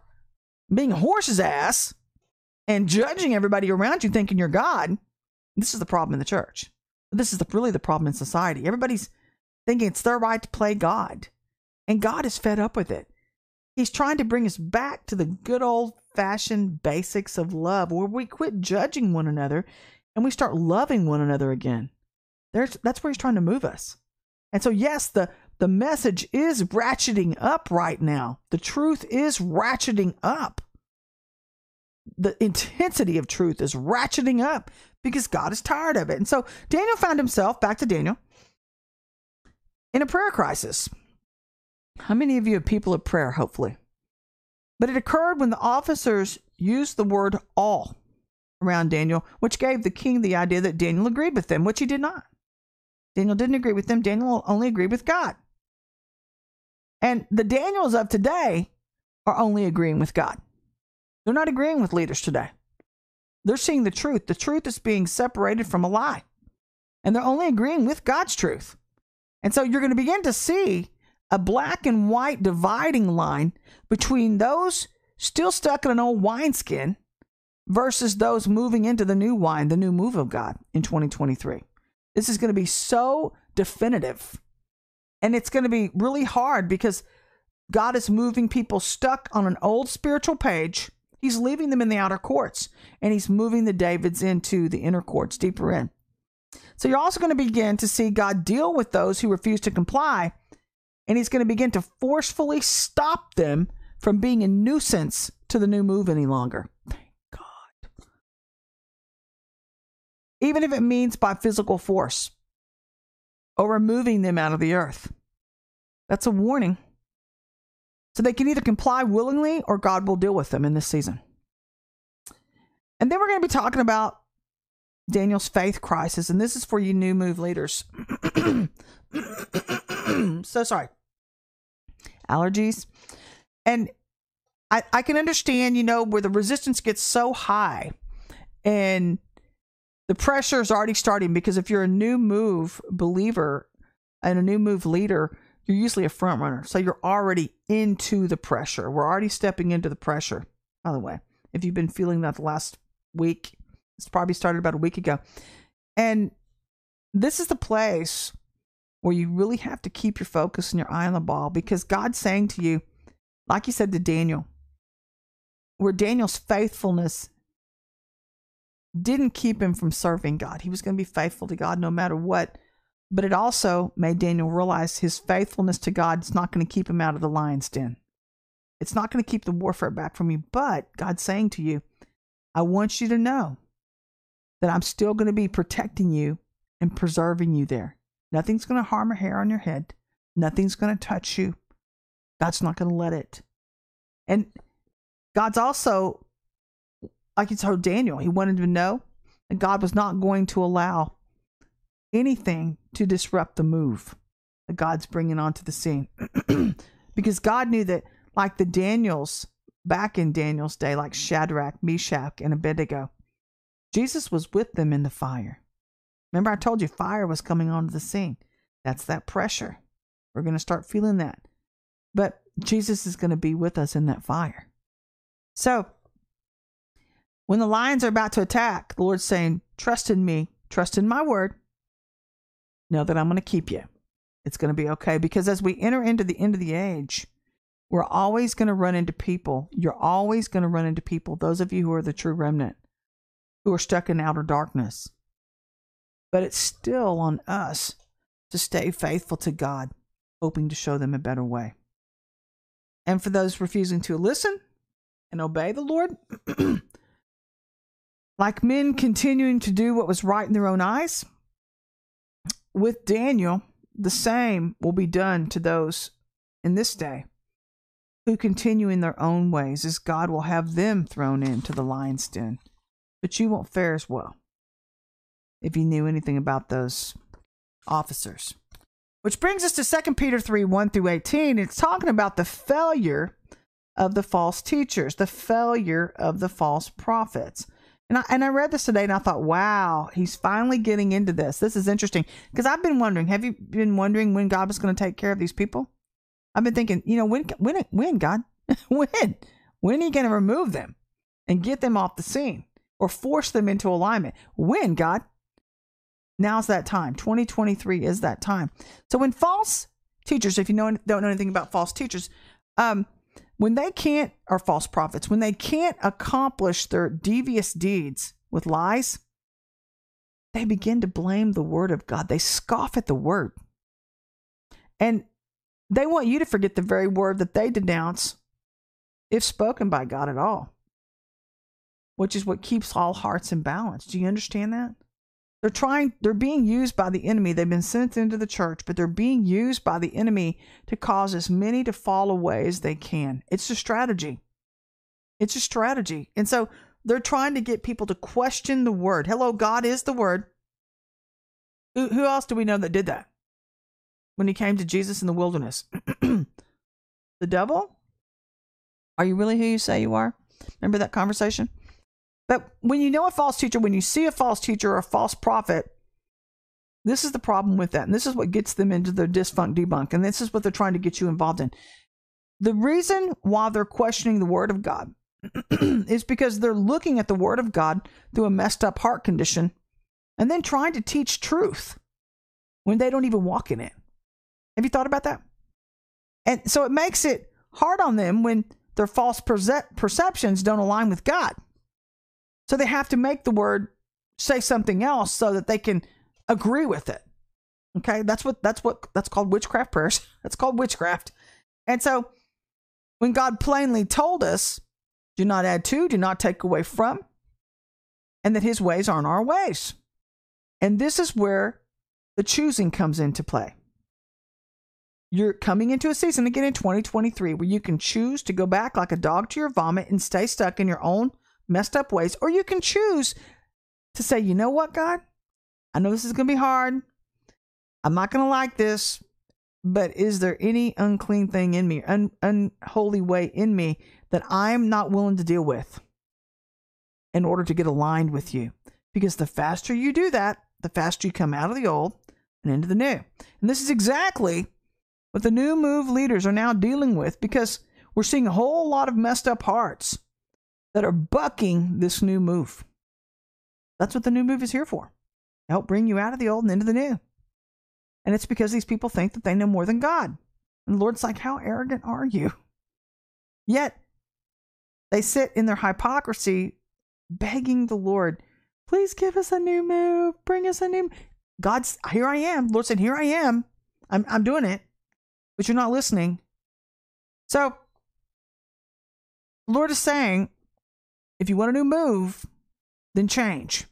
being a horse's ass and judging everybody around you, thinking you're God? This is the problem in the church. This is the, really the problem in society. Everybody's thinking it's their right to play God. And God is fed up with it. He's trying to bring us back to the good old fashioned basics of love where we quit judging one another and we start loving one another again. There's, that's where he's trying to move us. And so, yes, the, the message is ratcheting up right now. The truth is ratcheting up. the intensity of truth is ratcheting up because God is tired of it. And so Daniel found himself, back to Daniel, in a prayer crisis. How many of you are people of prayer, hopefully? But it occurred when the officers used the word all around Daniel, which gave the king the idea that Daniel agreed with them, which he did not. Daniel didn't agree with them. Daniel only agreed with God. And the Daniels of today are only agreeing with God. They're not agreeing with leaders today. They're seeing the truth. The truth is being separated from a lie. And they're only agreeing with God's truth. And so you're going to begin to see a black and white dividing line between those still stuck in an old wineskin versus those moving into the new wine, the new move of God in 2023. This is going to be so definitive. And it's going to be really hard because God is moving people stuck on an old spiritual page. He's leaving them in the outer courts and he's moving the Davids into the inner courts, deeper in. So you're also going to begin to see God deal with those who refuse to comply, and he's going to begin to forcefully stop them from being a nuisance to the new move any longer. Thank God. Even if it means by physical force or removing them out of the earth. That's a warning. So they can either comply willingly or God will deal with them in this season. And then we're going to be talking about Daniel's faith crisis, and this is for you new move leaders. so sorry. Allergies. And I, I can understand, you know, where the resistance gets so high and the pressure is already starting because if you're a new move believer and a new move leader, you're usually a front runner. So you're already into the pressure. We're already stepping into the pressure. By the way, if you've been feeling that the last week, it's probably started about a week ago. And this is the place where you really have to keep your focus and your eye on the ball because God's saying to you, like he said to Daniel, where Daniel's faithfulness didn't keep him from serving God. He was going to be faithful to God no matter what but it also made Daniel realize his faithfulness to God is not going to keep him out of the lion's den. It's not going to keep the warfare back from you. But God's saying to you, I want you to know that I'm still going to be protecting you and preserving you there. Nothing's going to harm a hair on your head. Nothing's going to touch you. God's not going to let it. And God's also, like he told Daniel, he wanted to know that God was not going to allow anything to disrupt the move that God's bringing onto the scene. because God knew that, like the Daniels back in Daniel's day, like Shadrach, Meshach, and Abednego, Jesus was with them in the fire. Remember, I told you fire was coming onto the scene. That's that pressure. We're going to start feeling that. But Jesus is going to be with us in that fire. So, when the lions are about to attack, the Lord's saying, Trust in me, trust in my word, know that I'm going to keep you. It's going to be okay. Because as we enter into the end of the age, we're always going to run into people. You're always going to run into people, those of you who are the true remnant, who are stuck in outer darkness. But it's still on us to stay faithful to God, hoping to show them a better way. And for those refusing to listen and obey the Lord, like men continuing to do what was right in their own eyes, with Daniel, the same will be done to those in this day who continue in their own ways, as God will have them thrown into the lion's den. But you won't fare as well if you knew anything about those officers. Which brings us to 2 Peter 3 1 through 18. It's talking about the failure of the false teachers, the failure of the false prophets. And I, and I read this today and I thought, wow, he's finally getting into this. This is interesting because I've been wondering. Have you been wondering when God was going to take care of these people? I've been thinking, you know, when, when, when, God, when, when are you going to remove them and get them off the scene or force them into alignment? When, God? Now's that time. 2023 is that time. So when false teachers, if you know don't know anything about false teachers, um, when they can't, or false prophets, when they can't accomplish their devious deeds with lies, they begin to blame the word of God. They scoff at the word. And they want you to forget the very word that they denounce, if spoken by God at all. which is what keeps all hearts in balance. Do you understand that? They're trying, they're being used by the enemy. They've been sent into the church, but they're being used by the enemy to cause as many to fall away as they can. It's a strategy. It's a strategy. And so they're trying to get people to question the word. Hello, God is the word. Who, who else do we know that did that when he came to Jesus in the wilderness? the devil? Are you really who you say you are? Remember that conversation? But when you know a false teacher, when you see a false teacher or a false prophet, this is the problem with that. And this is what gets them into their dysfunct debunk. And this is what they're trying to get you involved in. The reason why they're questioning the word of God is because they're looking at the word of God through a messed up heart condition and then trying to teach truth when they don't even walk in it. Have you thought about that? And so it makes it hard on them when their false perce- perceptions don't align with God. So they have to make the word say something else so that they can agree with it. Okay, that's what that's what that's called witchcraft prayers. That's called witchcraft. And so when God plainly told us, do not add to, do not take away from, and that his ways aren't our ways. And this is where the choosing comes into play. You're coming into a season again in 2023 where you can choose to go back like a dog to your vomit and stay stuck in your own messed up ways, or you can choose to say, you know what, God, I know this is going to be hard. I'm not going to like this, but is there any unclean thing in me, un- unholy way in me that I'm not willing to deal with in order to get aligned with you? Because the faster you do that, the faster you come out of the old and into the new. And this is exactly what the new move leaders are now dealing with because we're seeing a whole lot of messed up hearts that are bucking this new move. That's what the new move is here for. Help bring you out of the old and into the new. And it's because these people think that they know more than God. And the Lord's like, How arrogant are you? Yet they sit in their hypocrisy, begging the Lord, Please give us a new move. Bring us a new. God's, here I am. Lord said, Here I am. I'm, I'm doing it. But you're not listening. So, Lord is saying, if you want a new move, then change.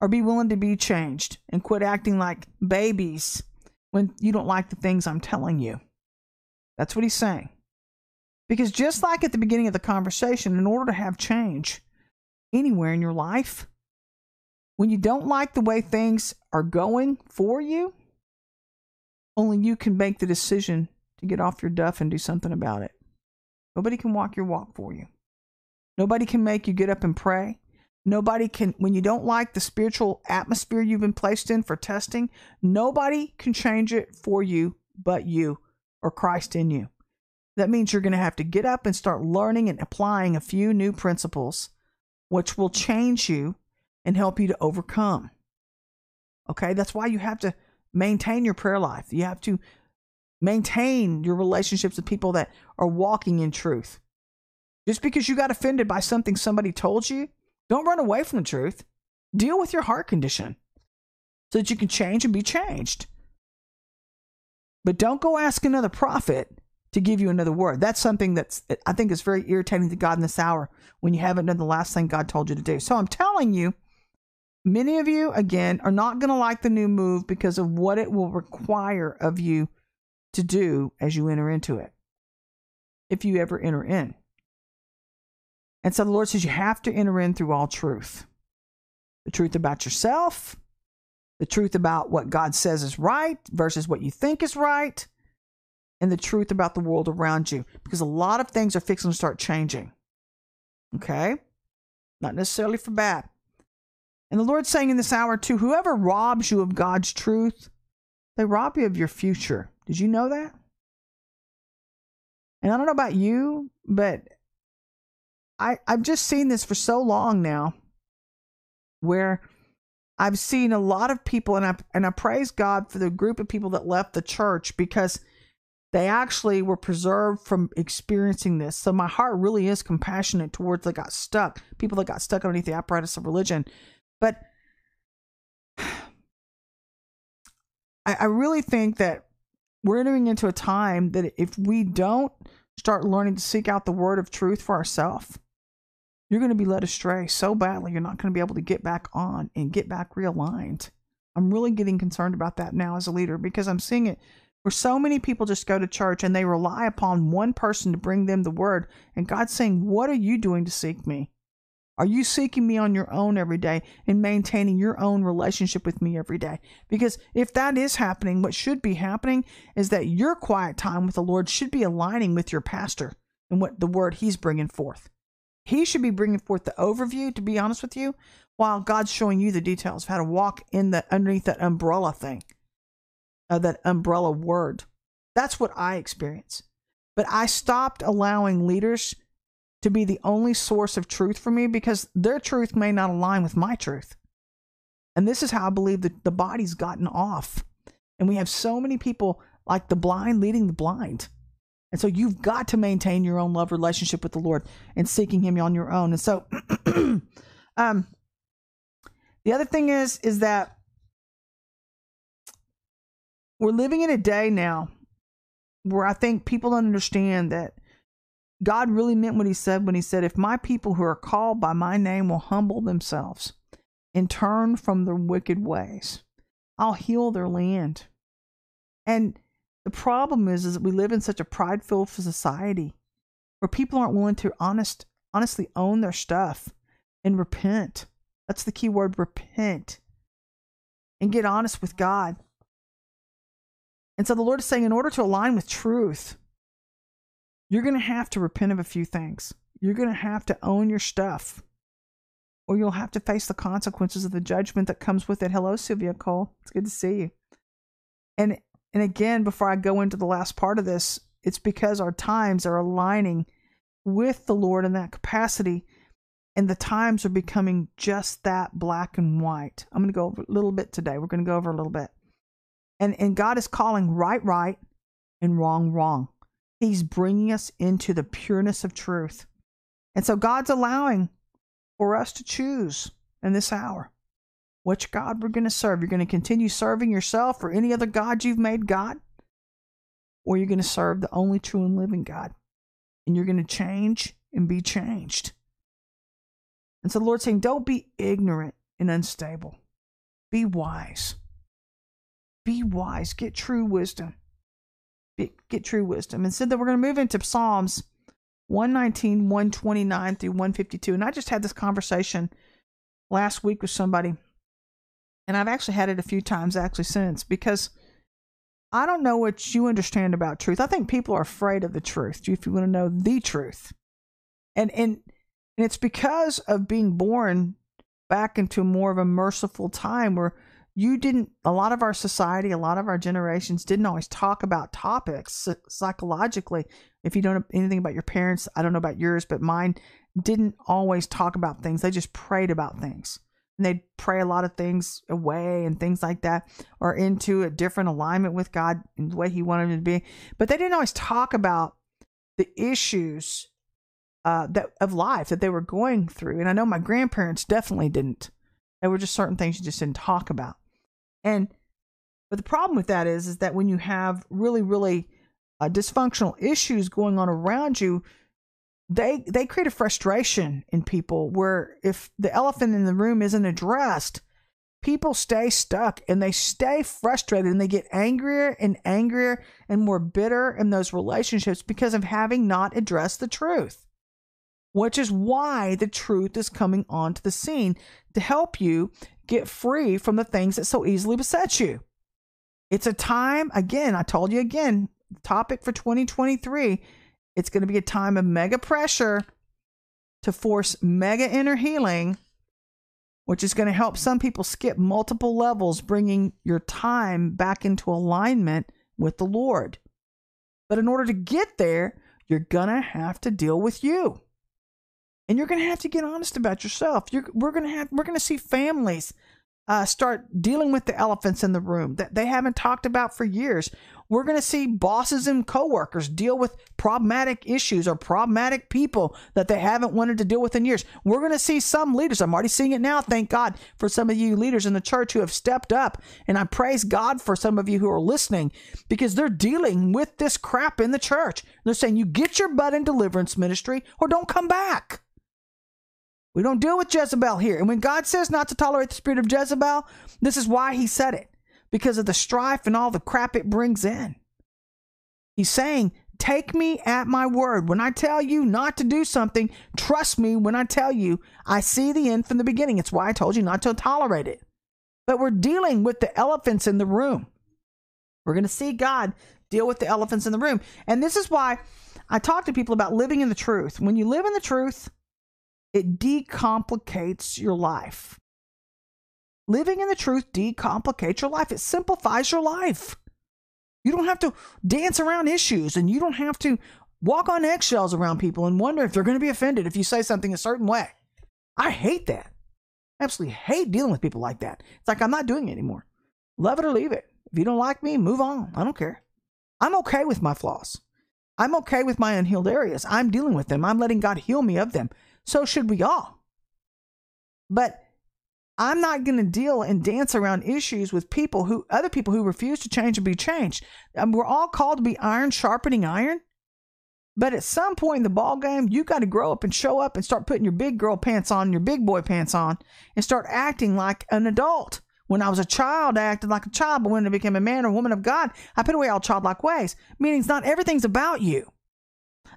Or be willing to be changed and quit acting like babies when you don't like the things I'm telling you. That's what he's saying. Because just like at the beginning of the conversation, in order to have change anywhere in your life, when you don't like the way things are going for you, only you can make the decision to get off your duff and do something about it. Nobody can walk your walk for you. Nobody can make you get up and pray. Nobody can, when you don't like the spiritual atmosphere you've been placed in for testing, nobody can change it for you but you or Christ in you. That means you're going to have to get up and start learning and applying a few new principles, which will change you and help you to overcome. Okay, that's why you have to maintain your prayer life. You have to maintain your relationships with people that are walking in truth. Just because you got offended by something somebody told you, don't run away from the truth. Deal with your heart condition so that you can change and be changed. But don't go ask another prophet to give you another word. That's something that's I think is very irritating to God in this hour when you haven't done the last thing God told you to do. So I'm telling you, many of you again are not going to like the new move because of what it will require of you to do as you enter into it. If you ever enter in. And so the Lord says you have to enter in through all truth the truth about yourself, the truth about what God says is right versus what you think is right, and the truth about the world around you. Because a lot of things are fixing to start changing. Okay? Not necessarily for bad. And the Lord's saying in this hour, too, whoever robs you of God's truth, they rob you of your future. Did you know that? And I don't know about you, but I, I've just seen this for so long now where I've seen a lot of people and I and I praise God for the group of people that left the church because they actually were preserved from experiencing this. So my heart really is compassionate towards that got stuck, people that got stuck underneath the apparatus of religion. But I, I really think that we're entering into a time that if we don't start learning to seek out the word of truth for ourselves, you're going to be led astray so badly, you're not going to be able to get back on and get back realigned. I'm really getting concerned about that now as a leader because I'm seeing it where so many people just go to church and they rely upon one person to bring them the word. And God's saying, What are you doing to seek me? Are you seeking me on your own every day and maintaining your own relationship with me every day? Because if that is happening, what should be happening is that your quiet time with the Lord should be aligning with your pastor and what the word he's bringing forth. He should be bringing forth the overview, to be honest with you, while God's showing you the details of how to walk in the underneath that umbrella thing, uh, that umbrella word. That's what I experience. But I stopped allowing leaders to be the only source of truth for me because their truth may not align with my truth. And this is how I believe that the body's gotten off. And we have so many people like the blind leading the blind. And so you've got to maintain your own love relationship with the Lord and seeking Him on your own. And so, um, the other thing is, is that we're living in a day now where I think people don't understand that God really meant what He said when He said, If my people who are called by my name will humble themselves and turn from their wicked ways, I'll heal their land. And the problem is, is that we live in such a pride-filled society where people aren't willing to honest, honestly own their stuff and repent. That's the key word, repent. And get honest with God. And so the Lord is saying, in order to align with truth, you're going to have to repent of a few things. You're going to have to own your stuff, or you'll have to face the consequences of the judgment that comes with it. Hello, Sylvia Cole. It's good to see you. And and again, before I go into the last part of this, it's because our times are aligning with the Lord in that capacity, and the times are becoming just that black and white. I'm going to go over a little bit today. We're going to go over a little bit. And, and God is calling right, right, and wrong, wrong. He's bringing us into the pureness of truth. And so God's allowing for us to choose in this hour which God we're going to serve. You're going to continue serving yourself or any other God you've made God, or you're going to serve the only true and living God. And you're going to change and be changed. And so the Lord's saying, don't be ignorant and unstable. Be wise. Be wise. Get true wisdom. Get, get true wisdom. And said that we're going to move into Psalms 119, 129 through 152. And I just had this conversation last week with somebody and I've actually had it a few times actually since because I don't know what you understand about truth. I think people are afraid of the truth. If you want to know the truth, and and and it's because of being born back into more of a merciful time where you didn't. A lot of our society, a lot of our generations didn't always talk about topics psychologically. If you don't know anything about your parents, I don't know about yours, but mine didn't always talk about things. They just prayed about things and they'd pray a lot of things away and things like that, or into a different alignment with God in the way He wanted them to be. But they didn't always talk about the issues uh, that of life that they were going through. And I know my grandparents definitely didn't. There were just certain things you just didn't talk about. And but the problem with that is, is that when you have really, really uh, dysfunctional issues going on around you, they they create a frustration in people where if the elephant in the room isn't addressed people stay stuck and they stay frustrated and they get angrier and angrier and more bitter in those relationships because of having not addressed the truth which is why the truth is coming onto the scene to help you get free from the things that so easily beset you. It's a time again i told you again topic for 2023 it's going to be a time of mega pressure to force mega inner healing, which is going to help some people skip multiple levels, bringing your time back into alignment with the Lord. But in order to get there, you're going to have to deal with you. And you're going to have to get honest about yourself. You're, we're going to have we're going to see families uh, start dealing with the elephants in the room that they haven't talked about for years. We're going to see bosses and coworkers deal with problematic issues or problematic people that they haven't wanted to deal with in years. We're going to see some leaders. I'm already seeing it now. Thank God for some of you leaders in the church who have stepped up. And I praise God for some of you who are listening because they're dealing with this crap in the church. They're saying, you get your butt in deliverance ministry or don't come back. We don't deal with Jezebel here. And when God says not to tolerate the spirit of Jezebel, this is why he said it because of the strife and all the crap it brings in. He's saying, Take me at my word. When I tell you not to do something, trust me when I tell you I see the end from the beginning. It's why I told you not to tolerate it. But we're dealing with the elephants in the room. We're going to see God deal with the elephants in the room. And this is why I talk to people about living in the truth. When you live in the truth, it decomplicates your life. Living in the truth decomplicates your life, it simplifies your life. You don't have to dance around issues and you don't have to walk on eggshells around people and wonder if they're going to be offended if you say something a certain way. I hate that. Absolutely hate dealing with people like that. It's like I'm not doing it anymore. Love it or leave it. If you don't like me, move on. I don't care. I'm okay with my flaws. I'm okay with my unhealed areas. I'm dealing with them. I'm letting God heal me of them. So should we all. But I'm not going to deal and dance around issues with people who, other people who refuse to change and be changed. Um, we're all called to be iron sharpening iron. But at some point in the ball game, you got to grow up and show up and start putting your big girl pants on, your big boy pants on, and start acting like an adult. When I was a child, I acted like a child, but when I became a man or woman of God, I put away all childlike ways. Meaning, not everything's about you.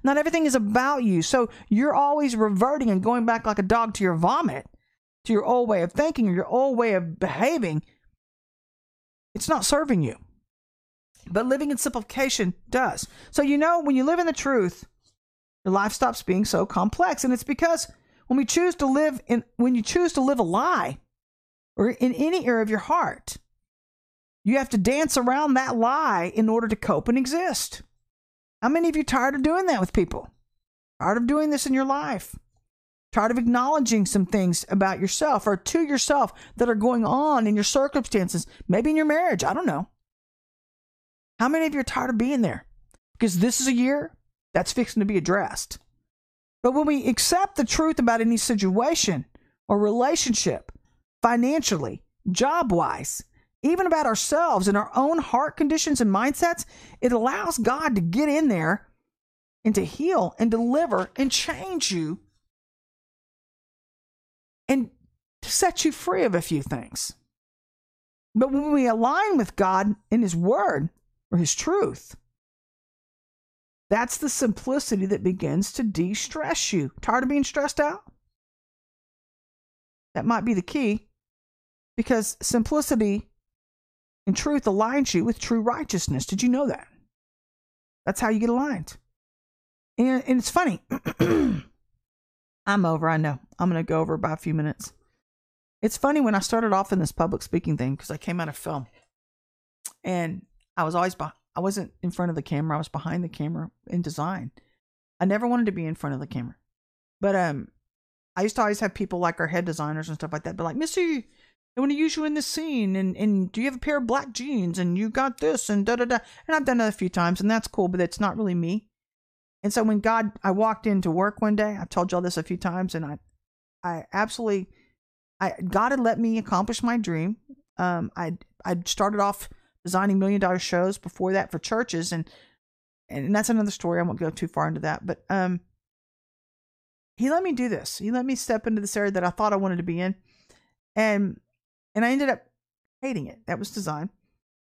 Not everything is about you. So you're always reverting and going back like a dog to your vomit, to your old way of thinking or your old way of behaving. It's not serving you. But living in simplification does. So you know, when you live in the truth, your life stops being so complex. And it's because when we choose to live in, when you choose to live a lie or in any area of your heart, you have to dance around that lie in order to cope and exist. How many of you tired of doing that with people? Tired of doing this in your life? Tired of acknowledging some things about yourself or to yourself that are going on in your circumstances, maybe in your marriage? I don't know. How many of you are tired of being there? Because this is a year that's fixing to be addressed. But when we accept the truth about any situation or relationship, financially, job wise, even about ourselves and our own heart conditions and mindsets, it allows God to get in there and to heal and deliver and change you and to set you free of a few things. But when we align with God in His Word or His truth, that's the simplicity that begins to de stress you. Tired of being stressed out? That might be the key because simplicity and truth aligns you with true righteousness. Did you know that? That's how you get aligned. And, and it's funny. I'm over, I know. I'm going to go over by a few minutes. It's funny when I started off in this public speaking thing because I came out of film and I was always, behind, I wasn't in front of the camera. I was behind the camera in design. I never wanted to be in front of the camera. But um, I used to always have people like our head designers and stuff like that, but like, Missy, I want to use you in this scene, and and do you have a pair of black jeans, and you got this, and da da da. And I've done that a few times, and that's cool, but it's not really me. And so when God, I walked into work one day. I've told y'all this a few times, and I, I absolutely, I God had let me accomplish my dream. Um, I I started off designing million dollar shows before that for churches, and and that's another story. I won't go too far into that, but um, He let me do this. He let me step into this area that I thought I wanted to be in, and and I ended up hating it. That was design.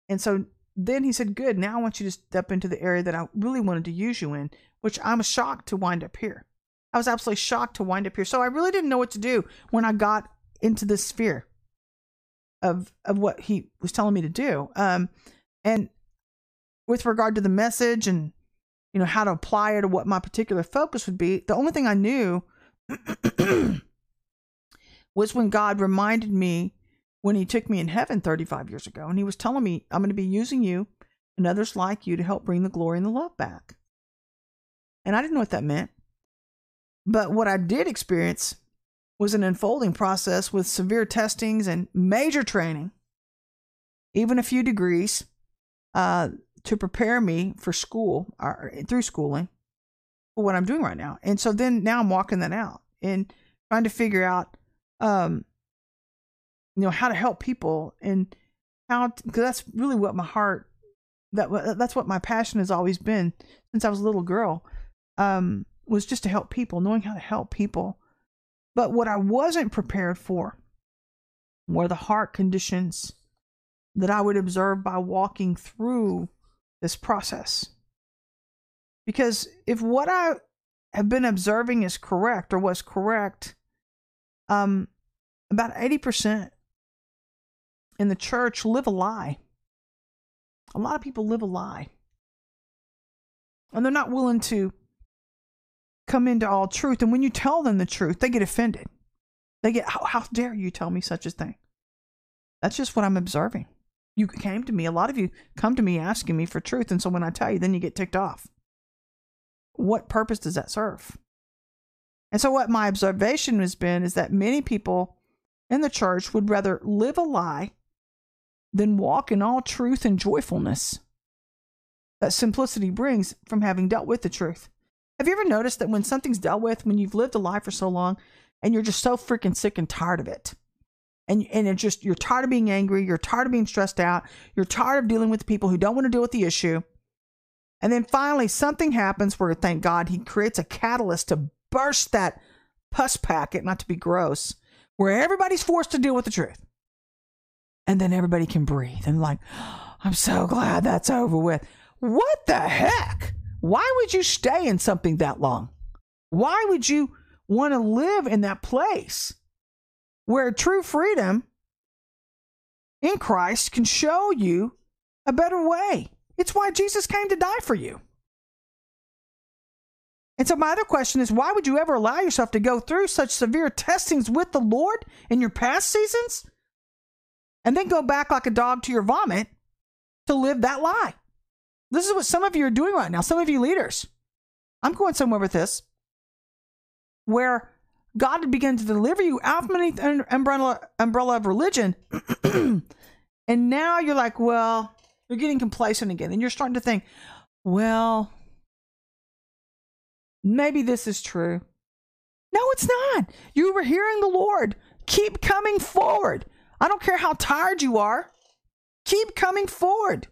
And so then he said, Good, now I want you to step into the area that I really wanted to use you in, which I'm shocked to wind up here. I was absolutely shocked to wind up here. So I really didn't know what to do when I got into this sphere of of what he was telling me to do. Um, and with regard to the message and you know how to apply it or what my particular focus would be, the only thing I knew was when God reminded me when he took me in heaven 35 years ago and he was telling me, I'm going to be using you and others like you to help bring the glory and the love back. And I didn't know what that meant. But what I did experience was an unfolding process with severe testings and major training, even a few degrees, uh, to prepare me for school or through schooling for what I'm doing right now. And so then now I'm walking that out and trying to figure out um, you know how to help people and how because that's really what my heart that that's what my passion has always been since I was a little girl um was just to help people knowing how to help people But what I wasn't prepared for were the heart conditions that I would observe by walking through this process. Because if what I have been observing is correct or was correct, um, about 80% in the church live a lie. A lot of people live a lie. And they're not willing to come into all truth. And when you tell them the truth, they get offended. They get, how, how dare you tell me such a thing? That's just what I'm observing. You came to me, a lot of you come to me asking me for truth. And so when I tell you, then you get ticked off. What purpose does that serve? And so, what my observation has been is that many people in the church would rather live a lie than walk in all truth and joyfulness that simplicity brings from having dealt with the truth. Have you ever noticed that when something's dealt with, when you've lived a lie for so long and you're just so freaking sick and tired of it, and and it just you're tired of being angry, you're tired of being stressed out, you're tired of dealing with people who don't want to deal with the issue. And then finally something happens where thank God he creates a catalyst to burst that pus packet, not to be gross, where everybody's forced to deal with the truth. And then everybody can breathe and like, I'm so glad that's over with. What the heck? Why would you stay in something that long? Why would you want to live in that place? where true freedom in Christ can show you a better way. It's why Jesus came to die for you. And so, my other question is why would you ever allow yourself to go through such severe testings with the Lord in your past seasons and then go back like a dog to your vomit to live that lie? This is what some of you are doing right now, some of you leaders. I'm going somewhere with this where God had begun to deliver you out from the umbrella, umbrella of religion. and now you're like, well, you're getting complacent again. And you're starting to think, well, maybe this is true. No, it's not. You were hearing the Lord. Keep coming forward. I don't care how tired you are. Keep coming forward.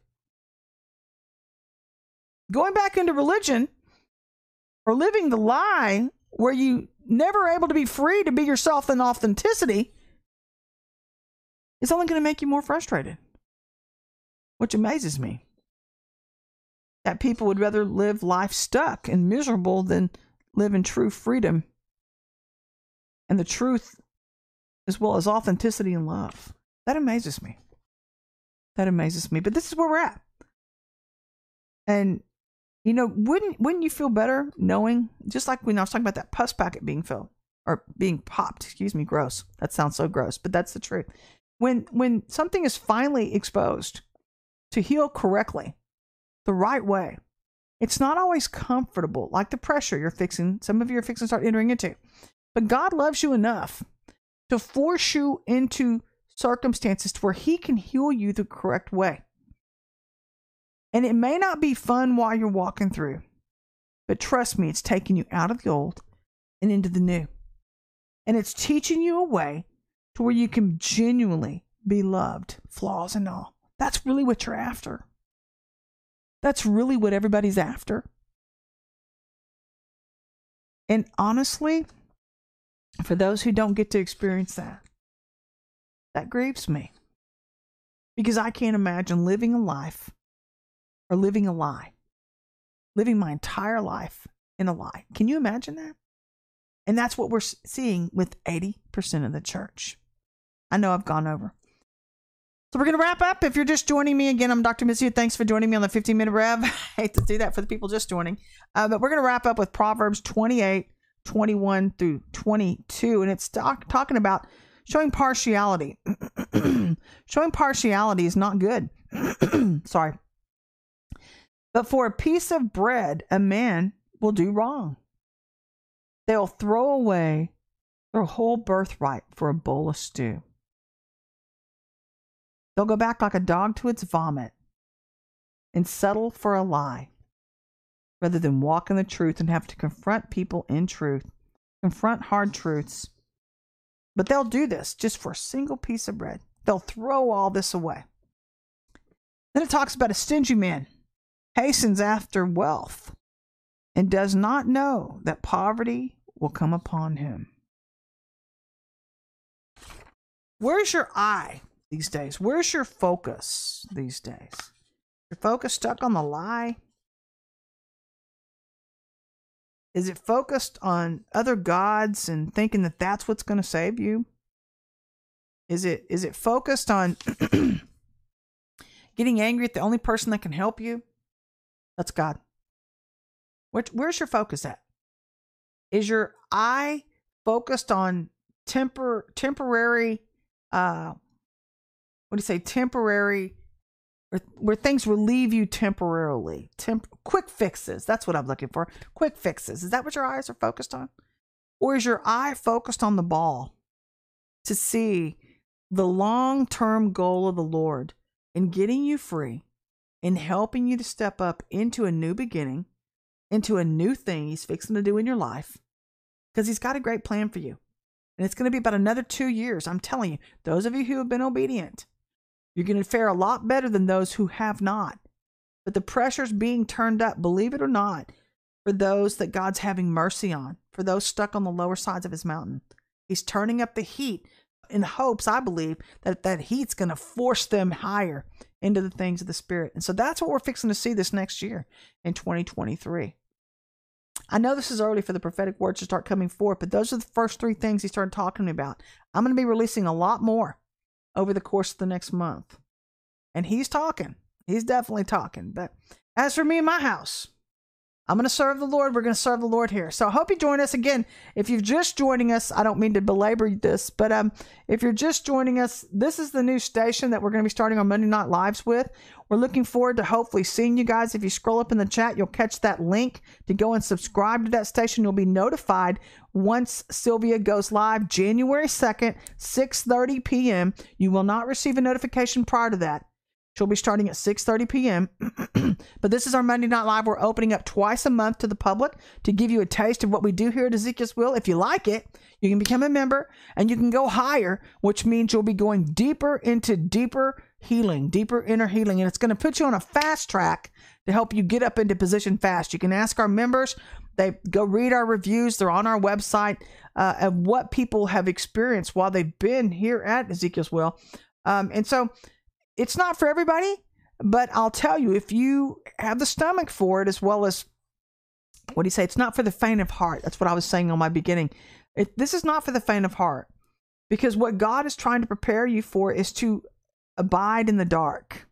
Going back into religion or living the lie where you never able to be free to be yourself in authenticity, it's only going to make you more frustrated. Which amazes me. That people would rather live life stuck and miserable than live in true freedom and the truth as well as authenticity and love. That amazes me. That amazes me. But this is where we're at. And you know, wouldn't wouldn't you feel better knowing, just like when I was talking about that pus packet being filled or being popped? Excuse me, gross. That sounds so gross, but that's the truth. When when something is finally exposed to heal correctly, the right way, it's not always comfortable, like the pressure you're fixing. Some of you are fixing to start entering into, but God loves you enough to force you into circumstances to where He can heal you the correct way. And it may not be fun while you're walking through, but trust me, it's taking you out of the old and into the new. And it's teaching you a way to where you can genuinely be loved, flaws and all. That's really what you're after. That's really what everybody's after. And honestly, for those who don't get to experience that, that grieves me. Because I can't imagine living a life or living a lie, living my entire life in a lie. Can you imagine that? And that's what we're seeing with 80% of the church. I know I've gone over. So we're going to wrap up. If you're just joining me again, I'm Dr. Missy. Thanks for joining me on the 15 minute rev. I hate to do that for the people just joining. Uh, but we're going to wrap up with Proverbs 28, 21 through 22. And it's talk, talking about showing partiality. showing partiality is not good. Sorry. But for a piece of bread, a man will do wrong. They'll throw away their whole birthright for a bowl of stew. They'll go back like a dog to its vomit and settle for a lie rather than walk in the truth and have to confront people in truth, confront hard truths. But they'll do this just for a single piece of bread. They'll throw all this away. Then it talks about a stingy man hastens after wealth and does not know that poverty will come upon him. Where's your eye these days? Where's your focus these days? Your focus stuck on the lie? Is it focused on other gods and thinking that that's what's going to save you? Is it is it focused on getting angry at the only person that can help you? That's God. Where, where's your focus at? Is your eye focused on tempor temporary uh what do you say temporary where, things relieve you temporarily. Temp quick fixes. That's what i'm looking for. Quick fixes. Is that what your eyes are focused on? Or is your eye focused on the ball to see the long-term goal of the lord in getting you free in helping you to step up into a new beginning into a new thing he's fixing to do in your life? Because he's got a great plan for you. And it's going to be about another two years. I'm telling you, those of you who have been obedient, you're going to fare a lot better than those who have not. But the pressure's being turned up, believe it or not, for those that God's having mercy on, for those stuck on the lower sides of his mountain. He's turning up the heat in hopes, I believe, that that heat's going to force them higher into the things of the Spirit. And so that's what we're fixing to see this next year in 2023. I know this is early for the prophetic words to start coming forth, but those are the first three things he started talking about. I'm going to be releasing a lot more over the course of the next month. And he's talking. He's definitely talking. But as for me and my house, I'm going to serve the Lord. We're going to serve the Lord here. So I hope you join us again. If you're just joining us, I don't mean to belabor this, but um, if you're just joining us, this is the new station that we're going to be starting on Monday Night Lives with. We're looking forward to hopefully seeing you guys. If you scroll up in the chat, you'll catch that link to go and subscribe to that station. You'll be notified once Sylvia goes live January 2nd, 6:30 p.m. You will not receive a notification prior to that. She'll be starting at 6:30 p.m. but this is our Monday Night Live. We're opening up twice a month to the public to give you a taste of what we do here at Ezekiel's Wheel. If you like it, you can become a member and you can go higher, which means you'll be going deeper into deeper healing, deeper inner healing, and it's going to put you on a fast track to help you get up into position fast. You can ask our members. They go read our reviews. They're on our website uh, of what people have experienced while they've been here at Ezekiel's Wheel. Um, and so it's not for everybody, but I'll tell you, if you have the stomach for it, as well as what do you say? It's not for the faint of heart. That's what I was saying on my beginning. It, this is not for the faint of heart because what God is trying to prepare you for is to abide in the dark.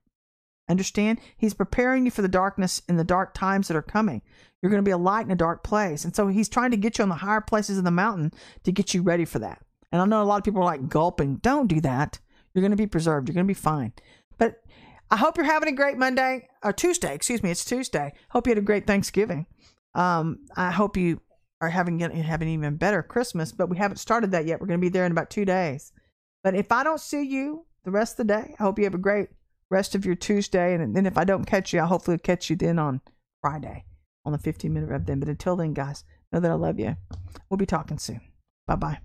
Understand? He's preparing you for the darkness in the dark times that are coming. You're going to be a light in a dark place. And so he's trying to get you on the higher places of the mountain to get you ready for that. And I know a lot of people are like gulping. Don't do that. You're going to be preserved. You're going to be fine. But I hope you're having a great Monday or Tuesday. Excuse me, it's Tuesday. Hope you had a great Thanksgiving. Um, I hope you are having having even better Christmas. But we haven't started that yet. We're going to be there in about two days. But if I don't see you the rest of the day, I hope you have a great rest of your Tuesday. And then if I don't catch you, I'll hopefully catch you then on Friday on the 15 minute rev then. But until then, guys, know that I love you. We'll be talking soon. Bye bye.